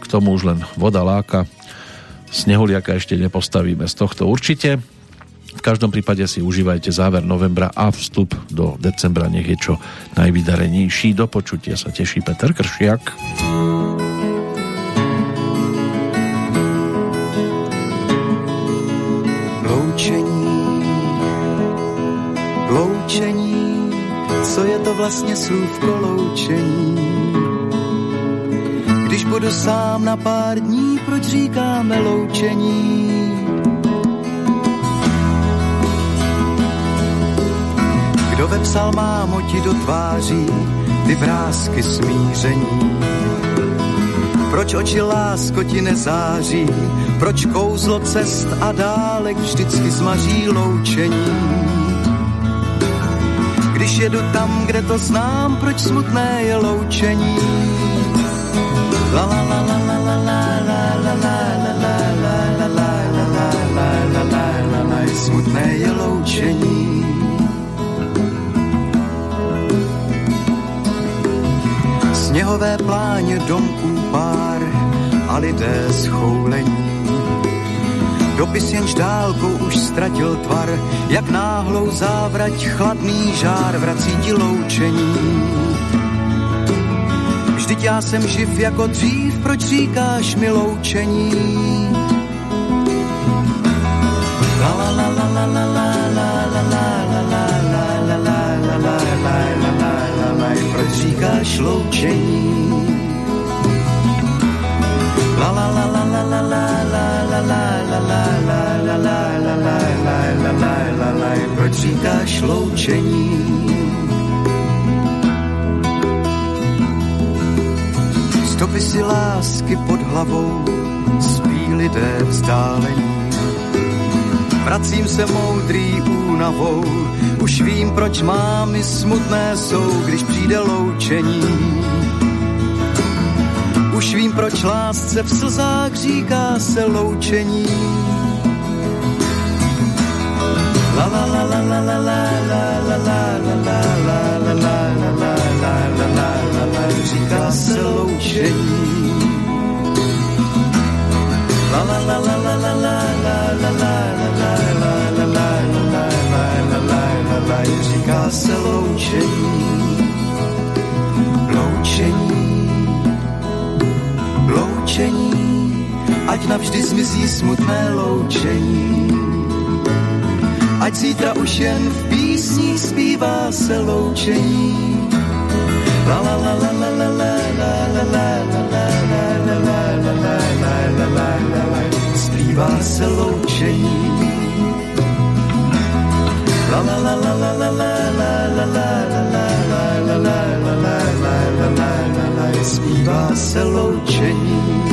k tomu už len voda láka, snehuliaka ešte nepostavíme z tohto určite. V každom prípade si užívajte záver novembra a vstup do decembra, nech je čo najvydarenejší. Do počutia sa teší Peter Kršiak. Loučení, loučení, co je to vlastně slůvko loučení? Když budu sám na pár dní, proč říkáme loučení? Kdo vepsal mámo ti do tváří ty vrázky smíření? Proč oči lásko ti nezáří? Proč kouzlo cest a dálek vždycky zmaří loučení? Když jedu tam, kde to znám, proč smutné je loučení? La la la la la la la la la la la la la la smutné je loučení. Sněhové pláně domků pár a lidé schoulení. Dopis jenž dálkou už ztratil tvar, jak náhlou závrať chladný žár vrací ti loučení. Vždyť já jsem živ jako dřív, proč říkáš mi loučení? La la la la la la la la la la la la la proč říkáš loučení? La la la la Proč říkáš loučení? Stopy si lásky pod hlavou spí lidé vzdálení. Vracím se moudrý únavou, už vím, proč mámy smutné jsou, když přijde loučení už vím, proč lásce v slzách říká se loučení. La la la la la la la la la la la la la la říká se loučení. La la la la la la la la la la la říká se. Loučení, ať navždy zmizí smutné loučení. Ať zítra už jen v písních zpívá se loučení. La la la la la la la la la la la la la la la la la la la zpívá se loučení. La la la la la la la la la la la la la la la la la la la zpívá se loučení.